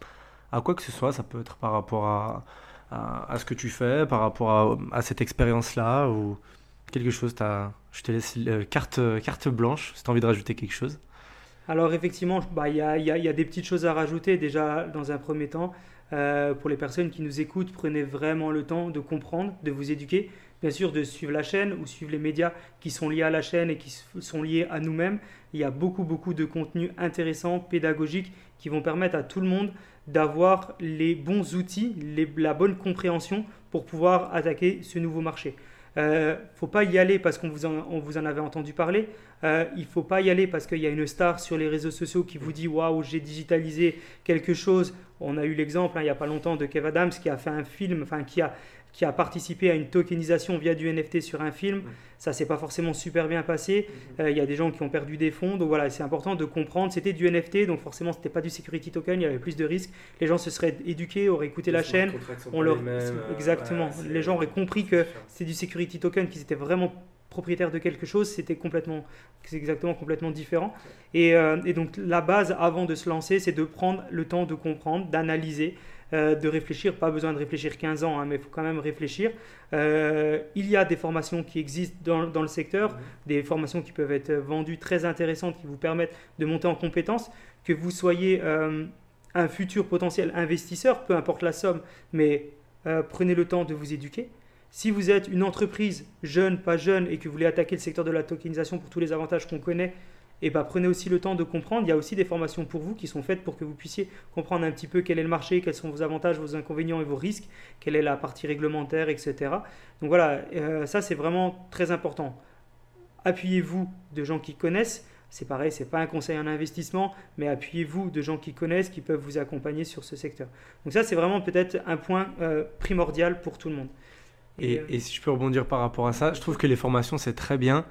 à quoi que ce soit? Ça peut être par rapport à, à, ce que tu fais, par rapport à, cette expérience-là ou quelque chose. As, je te laisse carte, carte blanche si tu as envie de rajouter quelque chose. Alors effectivement, bah, il y, a, y, a, des petites choses à rajouter déjà dans un premier temps. Euh, pour les personnes qui nous écoutent, prenez vraiment le temps de comprendre, de vous éduquer, bien sûr de suivre la chaîne ou suivre les médias qui sont liés à la chaîne et qui sont liés à nous-mêmes. Il y a beaucoup, beaucoup de contenus intéressants, pédagogiques, qui vont permettre à tout le monde d'avoir les bons outils, la bonne compréhension pour pouvoir attaquer ce nouveau marché. Il euh, ne faut pas y aller parce qu'on vous, en, avait entendu parler. Euh, il ne faut pas y aller parce qu'il y a une star sur les réseaux sociaux qui vous dit Waouh, j'ai digitalisé quelque chose. On a eu l'exemple hein, il n'y a pas longtemps de Kev Adams qui a fait un film, enfin qui a qui a participé à une tokenisation via du NFT sur un film. Ça s'est pas forcément super bien passé. Mhm. Euh, il y a des gens qui ont perdu des fonds. Donc voilà, c'est important de comprendre. C'était du NFT, donc forcément, c'était pas du security token. Il y avait plus de risques. Les gens se seraient éduqués, auraient écouté la chaîne. On leur... Euh, Exactement. les gens auraient compris que c'est du security token, qu'ils étaient vraiment propriétaires de quelque chose, c'était complètement, c'est exactement complètement différent. Et, euh, et, donc la base avant de se lancer, c'est de prendre le temps de comprendre, d'analyser, euh, de réfléchir, pas besoin de réfléchir 15 ans, hein, mais il faut quand même réfléchir. Euh, il y a des formations qui existent dans, le secteur, mhm. des formations qui peuvent être vendues très intéressantes, qui vous permettent de monter en compétences, que vous soyez euh, un futur potentiel investisseur, peu importe la somme, mais prenez le temps de vous éduquer. Si vous êtes une entreprise jeune, pas jeune, et que vous voulez attaquer le secteur de la tokenisation pour tous les avantages qu'on connaît, et bah, prenez aussi le temps de comprendre. Il y a aussi des formations pour vous qui sont faites pour que vous puissiez comprendre un petit peu quel est le marché, quels sont vos avantages, vos inconvénients et vos risques, quelle est la partie réglementaire, etc. Donc voilà, euh, ça c'est vraiment très important. Appuyez-vous de gens qui connaissent. C'est pareil, c'est pas un conseil en investissement, mais appuyez-vous de gens qui connaissent, qui peuvent vous accompagner sur ce secteur. Donc ça, c'est vraiment peut-être un point euh, primordial pour tout le monde. Et, euh, et, si je peux rebondir par rapport à ça, je trouve que les formations, c'est très bien,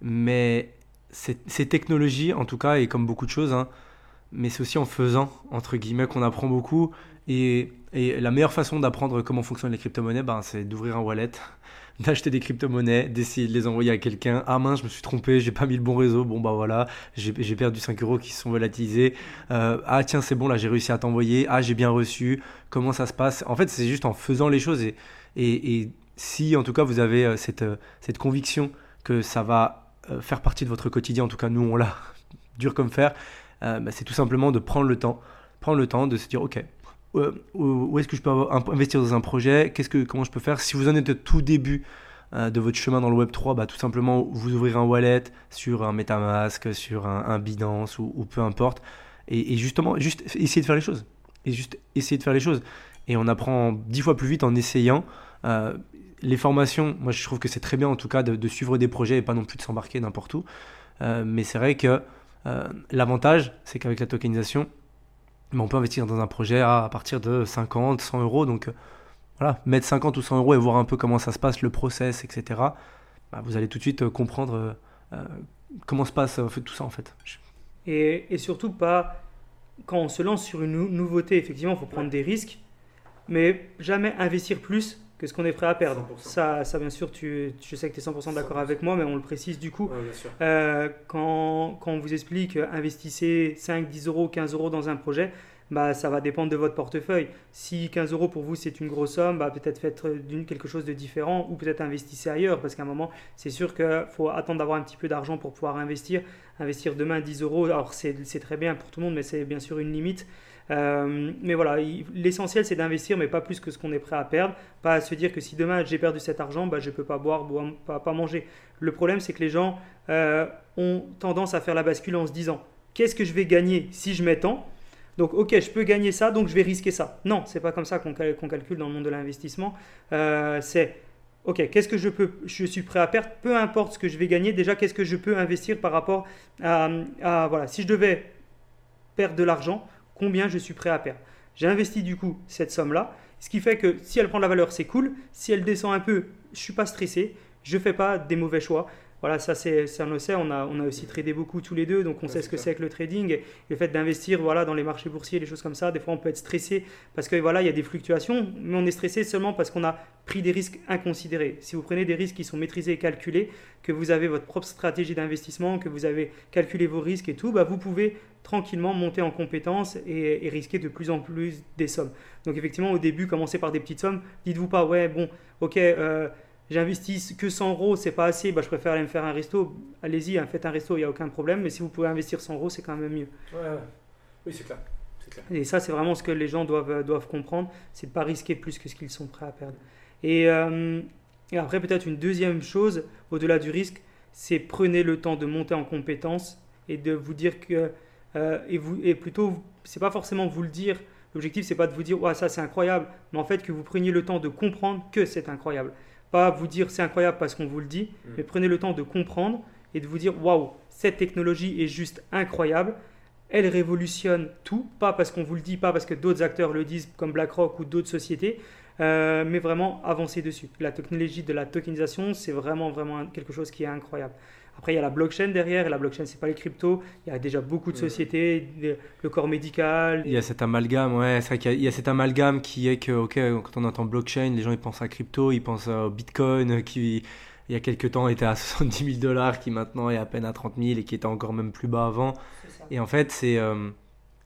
mais ces, technologies, en tout cas, et comme beaucoup de choses, hein, mais c'est aussi en faisant, entre guillemets, qu'on apprend beaucoup. Et, la meilleure façon d'apprendre comment fonctionnent les crypto-monnaies, ben, c'est d'ouvrir un wallet, <laughs> d'acheter des crypto-monnaies, d'essayer de les envoyer à quelqu'un. Ah mince, je me suis trompé, j'ai pas mis le bon réseau. Bon, bah voilà, j'ai perdu 5 euros qui se sont volatilisés. Euh, ah tiens, c'est bon, là, j'ai réussi à t'envoyer. Ah, j'ai bien reçu. Comment ça se passe? En fait, c'est juste en faisant les choses. Et, si, en tout cas, vous avez euh, cette, euh, cette conviction que ça va faire partie de votre quotidien. En tout cas, nous, on l'a <laughs> dur comme fer, bah, c'est tout simplement de prendre le temps, prendre le temps de se dire, ok, où est-ce que je peux investir dans un projet? Que, Comment je peux faire? Si vous en êtes au tout début euh, de votre chemin dans le Web 3, bah, tout simplement vous ouvrirez un wallet sur un MetaMask, sur un, un Binance ou, peu importe. Et, justement, juste essayer de faire les choses. Et juste essayer de faire les choses. Et on apprend dix fois plus vite en essayant. Euh, les formations, moi je trouve que c'est très bien en tout cas de, suivre des projets et pas non plus de s'embarquer n'importe où. Euh, mais c'est vrai que l'avantage, c'est qu'avec la tokenisation, on peut investir dans un projet à, partir de 50, 100 euros. Donc euh, voilà, mettre 50 ou 100 euros et voir un peu comment ça se passe, le process, etc. Bah, vous allez tout de suite euh, comprendre euh, comment se passe tout ça en fait. Et, surtout pas, quand on se lance sur une nouveauté, effectivement, il faut prendre des risques, mais jamais investir plus que ce qu'on est prêt à perdre. Ça, ça, bien sûr, tu, je sais que tu es 100% d'accord avec moi, mais on le précise du coup. Euh, quand, quand, on vous explique euh, investissez 5, 10 euros, 15 euros dans un projet, bah, ça va dépendre de votre portefeuille. Si 15 euros pour vous c'est une grosse somme, bah, peut-être faites quelque chose de différent ou peut-être investissez ailleurs parce qu'à un moment, c'est sûr qu'il faut attendre d'avoir un petit peu d'argent pour pouvoir investir. Investir demain 10 euros, alors c'est très bien pour tout le monde, mais c'est bien sûr une limite. Euh, mais voilà, l'essentiel c'est d'investir, mais pas plus que ce qu'on est prêt à perdre. Pas à se dire que si demain j'ai perdu cet argent, bah, je ne peux pas boire, pas, manger. Le problème c'est que les gens euh, ont tendance à faire la bascule en se disant qu'est-ce que je vais gagner si je mets tant donc, ok, je peux gagner ça, donc je vais risquer ça. Non, c'est pas comme ça qu'on calcule dans le monde de l'investissement. Euh, c'est ok, qu'est-ce que je peux, je suis prêt à perdre, peu importe ce que je vais gagner. Déjà, qu'est-ce que je peux investir par rapport à voilà, si je devais perdre de l'argent, combien je suis prêt à perdre. J'ai investi du coup cette somme-là, ce qui fait que si elle prend de la valeur, c'est cool. Si elle descend un peu, je suis pas stressé, je fais pas des mauvais choix. Voilà, ça c'est le sait, on a, on a aussi tradé beaucoup tous les deux, donc on sait ce que c'est que le trading. Et le fait d'investir voilà, dans les marchés boursiers, les choses comme ça, des fois on peut être stressé parce que voilà, il y a des fluctuations, mais on est stressé seulement parce qu'on a pris des risques inconsidérés. Si vous prenez des risques qui sont maîtrisés et calculés, que vous avez votre propre stratégie d'investissement, que vous avez calculé vos risques et tout, bah vous pouvez tranquillement monter en compétences et, risquer de plus en plus des sommes. Donc effectivement, au début, commencez par des petites sommes. Dites-vous pas, ouais, bon, ok, euh, j'investis que 100 euros, c'est pas assez, bah, je préfère aller me faire un resto. Allez-y, hein, faites un resto, il n'y a aucun problème. Mais si vous pouvez investir 100 euros, c'est quand même mieux. Ouais, ouais. Oui, c'est clair. Et ça, c'est vraiment ce que les gens doivent, doivent comprendre, c'est de ne pas risquer plus que ce qu'ils sont prêts à perdre. Et, euh, et après, peut-être une deuxième chose, au-delà du risque, c'est prenez le temps de monter en compétences et de vous dire que euh, et, vous, et plutôt, c'est pas forcément vous le dire. L'objectif, c'est pas de vous dire, ouais, ça c'est incroyable, mais en fait que vous preniez le temps de comprendre que c'est incroyable. Pas vous dire c'est incroyable parce qu'on vous le dit, mm. mais prenez le temps de comprendre et de vous dire, waouh, cette technologie est juste incroyable. Elle révolutionne tout, pas parce qu'on vous le dit, pas parce que d'autres acteurs le disent comme BlackRock ou d'autres sociétés, euh, mais vraiment avancer dessus. La technologie de la tokenisation, c'est vraiment, vraiment quelque chose qui est incroyable. Après, il y a la blockchain derrière, et la blockchain, c'est pas les cryptos. Il y a déjà beaucoup de sociétés, le corps médical. Il y a cet amalgame, ouais, c'est vrai qu'il y, a cet amalgame qui est que, ok, quand on entend blockchain, les gens ils pensent à crypto, ils pensent au bitcoin, qui il y a quelques temps était à <laughs> 70 000 dollars, qui maintenant est à peine à 30 000 et qui était encore même plus bas avant. Et en fait, c'est. Euh,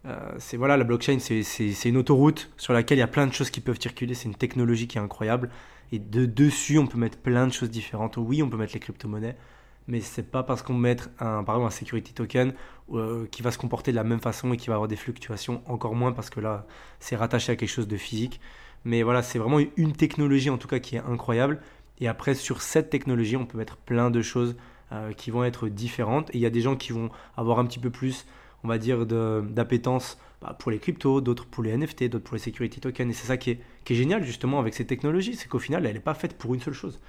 euh, c'est voilà, la blockchain, c'est une autoroute sur laquelle il y a plein de choses qui peuvent circuler. C'est une technologie qui est incroyable. Et de dessus, on peut mettre plein de choses différentes. Oui, on peut mettre les crypto-monnaies mais c'est pas parce qu'on met un, par exemple un security token euh, qui va se comporter de la même façon et qui va avoir des fluctuations, encore moins parce que là c'est rattaché à quelque chose de physique. Mais voilà, c'est vraiment une technologie en tout cas qui est incroyable. Et après, sur cette technologie, on peut mettre plein de choses euh, qui vont être différentes. Et il y a des gens qui vont avoir un petit peu plus, on va dire, d'appétence bah, pour les cryptos, d'autres pour les NFT, d'autres pour les security tokens. Et c'est ça qui est, qui est génial justement avec ces technologies, c'est qu'au final, elle n'est pas faite pour une seule chose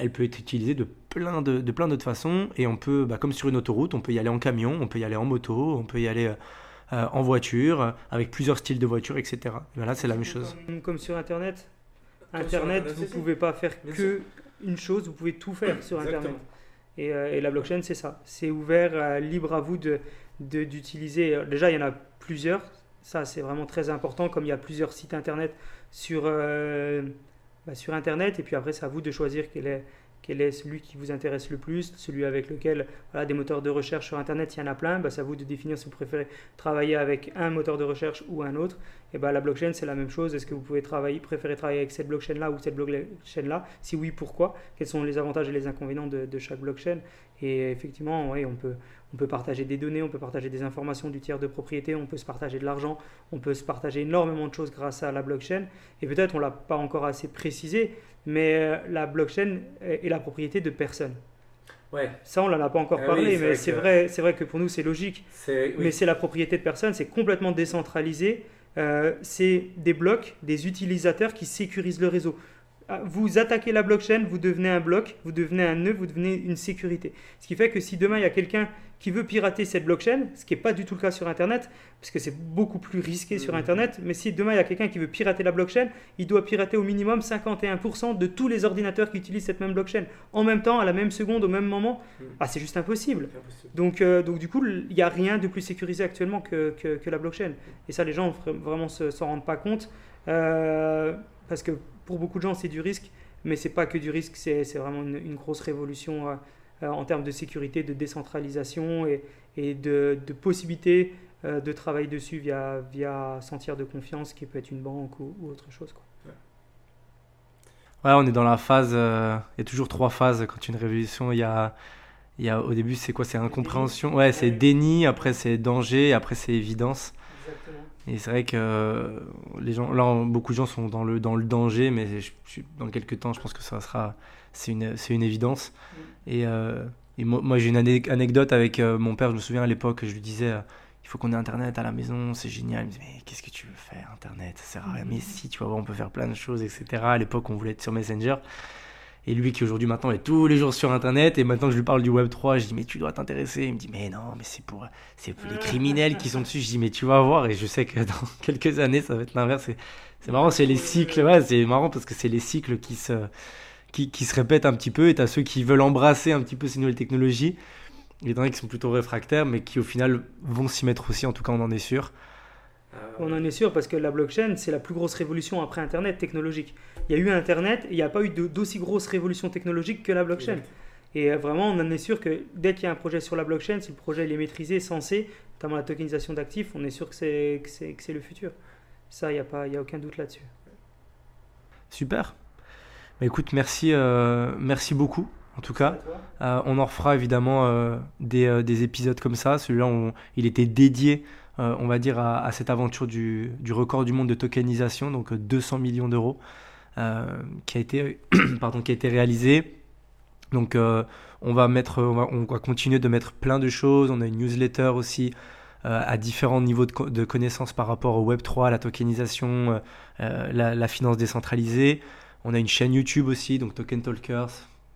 elle peut être utilisée de plein de, de plein d'autres façons et on peut, bah, comme sur une autoroute, on peut y aller en camion, on peut y aller en moto, on peut y aller euh, en voiture, avec plusieurs styles de voiture, etc. Voilà, c'est la même chose. Comme, sur Internet. Internet, vous ne pouvez pas faire que une chose, vous pouvez tout faire sur Internet. Et, euh, et, la blockchain, c'est ça. C'est ouvert, euh, libre à vous de, d'utiliser. Déjà, il y en a plusieurs. Ça, c'est vraiment très important, comme il y a plusieurs sites Internet sur bah, sur Internet. Et puis après, c'est à vous de choisir quel est, celui qui vous intéresse le plus, celui avec lequel, voilà, des moteurs de recherche sur Internet, il y en a plein. Bah, c'est à vous de définir si vous préférez travailler avec un moteur de recherche ou un autre. Et bah, la blockchain, c'est la même chose. Est-ce que vous pouvez travailler, préférer travailler avec cette blockchain-là ou cette blockchain-là Si oui, pourquoi? Quels sont les avantages et les inconvénients de, chaque blockchain? Et effectivement, ouais, on peut, on peut partager des données, on peut partager des informations du tiers de propriété, on peut se partager de l'argent, on peut se partager énormément de choses grâce à la blockchain. Et peut-être on ne l'a pas encore assez précisé, mais euh, la blockchain est la propriété de personne. Ouais. Ça, on n'en a pas encore Ah parlé, oui, c'est mais vrai c'est que- vrai, c'est vrai que pour nous, c'est logique. Oui. Mais c'est la propriété de personne, c'est complètement décentralisé. Euh, c'est des blocs, des utilisateurs qui sécurisent le réseau. Ah, Vous attaquez la blockchain, vous devenez un bloc, vous devenez un nœud, vous devenez une sécurité. Ce qui fait que si demain il y a quelqu'un qui veut pirater cette blockchain, ce qui n'est pas du tout le cas sur Internet, parce que c'est beaucoup plus risqué sur Mhm. Internet, mais si demain il y a quelqu'un qui veut pirater la blockchain, il doit pirater au minimum 51% de tous les ordinateurs qui utilisent cette même blockchain. En même temps, à la même seconde, au même moment, Mhm. ah, c'est juste impossible. Donc, euh, donc du coup, il n'y a rien de plus sécurisé actuellement que, que, que la blockchain. Et ça, les gens vra- vraiment se- s'en rendent pas compte. Euh, parce que pour beaucoup de gens, c'est du risque. Mais c'est pas que du risque, c'est vraiment une, une grosse révolution euh, euh, en termes de sécurité, de décentralisation et, et de, de possibilités euh, de travail dessus via, via Sentier de confiance, qui peut être une banque ou, ou autre chose. Quoi. Ouais, on est dans la phase. euh, Il y a toujours trois phases quand une révolution. Il y a, il y a au début, c'est quoi? C'est incompréhension. Ouais, c'est déni. Après, c'est danger. Après, c'est évidence. Exactement. Et c'est vrai que euh, les gens, là, beaucoup de gens sont dans le dans le danger, mais je, je- dans quelques temps, je pense que ça sera. C'est une une évidence. Et, euh, et moi, moi, j'ai une ane- anecdote avec euh, mon père. Je me souviens à l'époque, je lui disais. euh, il faut qu'on ait Internet à la maison, c'est génial. Il me disait, mais qu'est-ce que tu veux faire, Internet? Ça sert à rien. Mais si, tu vas voir, on peut faire plein de choses, etc. À l'époque, on voulait être sur Messenger. Et lui qui aujourd'hui maintenant est tous les jours sur Internet, et maintenant que je lui parle du Web 3, je dis, mais tu dois t'intéresser. Il me dit, mais non, mais c'est pour, c'est les criminels qui sont dessus. Je dis, mais tu vas voir. Et je sais que dans <laughs> quelques années, ça va être l'inverse. C'est- marrant, c'est les cycles. C'est marrant parce que c'est les cycles qui se, qui, se répètent un petit peu. Et tu as ceux qui veulent embrasser un petit peu ces nouvelles technologies. Et t'en as qui sont plutôt réfractaires, mais qui au final vont s'y mettre aussi, en tout cas on en est sûr. On en est sûr parce que la blockchain, c'est la plus grosse révolution après Internet technologique. Il y a eu Internet et il n'y a pas eu d'aussi grosse révolution technologique que la blockchain. Exact. Et euh, vraiment, on en est sûr que dès qu'il y a un projet sur la blockchain, si le projet il est maîtrisé, censé, notamment la tokenisation d'actifs, on est sûr que c'est le futur. Ça, il n'y a, pas- il y a aucun doute là-dessus. Super. Bah, écoute, merci, euh, merci beaucoup, en tout cas. Euh, on en refera évidemment euh, des, euh, des épisodes comme ça. Celui-là, il était dédié, euh, on va dire, à, cette aventure du, record du monde de tokenisation, donc euh, 200 millions d'euros, euh, qui, a été, <coughs> qui a été réalisé. Donc, euh, on, va mettre, on, va, on va continuer de mettre plein de choses. On a une newsletter aussi euh, à différents niveaux de, co- de connaissances par rapport au Web3, la tokenisation, euh, euh, la finance décentralisée. On a une chaîne YouTube aussi, donc Token Talkers.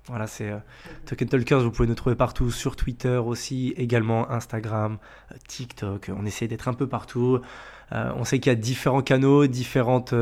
Voilà, c'est euh, Token Talkers, vous pouvez nous trouver partout, sur Twitter aussi, également Instagram, euh, TikTok. On essaie d'être un peu partout. Euh, on sait qu'il y a différents canaux, différentes,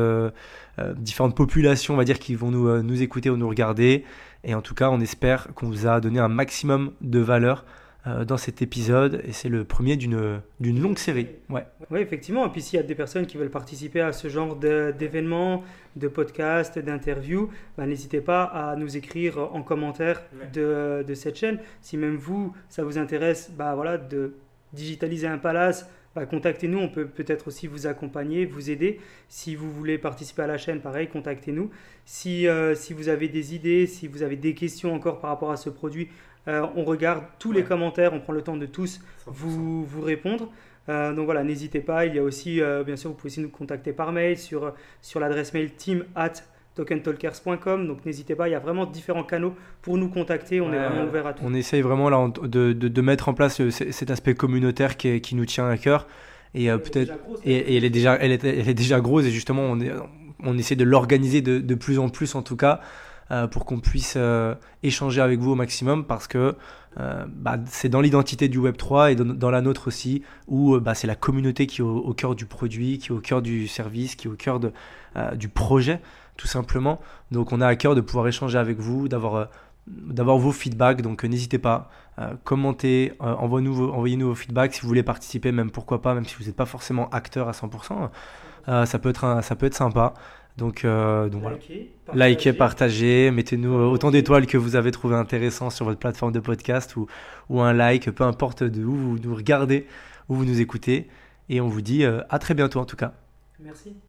différentes populations, on va dire, qui vont nous écouter ou nous regarder. Et en tout cas, on espère qu'on vous a donné un maximum de valeur euh, dans cet épisode. Et c'est le premier d'une d'une longue série. Ouais. Oui, effectivement. Et puis s'il y a des personnes qui veulent participer à ce genre d'événements, de podcasts, d'interviews, bah, n'hésitez pas à nous écrire en commentaire de, de cette chaîne. Si même vous, ça vous intéresse bah, voilà, de digitaliser un palace, bah, contactez-nous. On peut peut-être aussi vous accompagner, vous aider. Si vous voulez participer à la chaîne, pareil, contactez-nous. Si, euh, si vous avez des idées, si vous avez des questions encore par rapport à ce produit, euh, on regarde tous les commentaires, on prend le temps de tous vous, vous répondre. Euh, donc voilà, n'hésitez pas. Il y a aussi, euh, bien sûr, vous pouvez aussi nous contacter par mail sur, sur l'adresse mail team at tokentalkers.com. Donc n'hésitez pas, il y a vraiment différents canaux pour nous contacter. On est vraiment ouvert à tout. On essaye vraiment là de, de, de mettre en place cet aspect communautaire qui, est- qui nous tient à cœur. Et euh, peut-être et, et elle est déjà elle est, elle est déjà grosse et justement on, est, on essaie de l'organiser de, de plus en plus en tout cas pour qu'on puisse euh, échanger avec vous au maximum parce que euh, bah, c'est dans l'identité du Web 3 et dans, la nôtre aussi où euh, bah, c'est la communauté qui est au, cœur du produit, qui est au cœur du service, qui est au cœur de, euh, du projet tout simplement. Donc on a à cœur de pouvoir échanger avec vous, d'avoir euh, d'avoir vos feedbacks. Donc euh, n'hésitez pas, euh, commentez, euh, envoyez-nous vos, envoyez-nous vos feedbacks si vous voulez participer, même pourquoi pas, même si vous n'êtes pas forcément acteur à 100%. euh, ça peut être ça peut être sympa. Donc, euh, donc voilà. Likez, Likez, partagez, mettez-nous autant d'étoiles que vous avez trouvé intéressant sur votre plateforme de podcast ou, ou un like, peu importe de où vous nous regardez, où vous nous écoutez. Et on vous dit euh, à très bientôt en tout cas. Merci.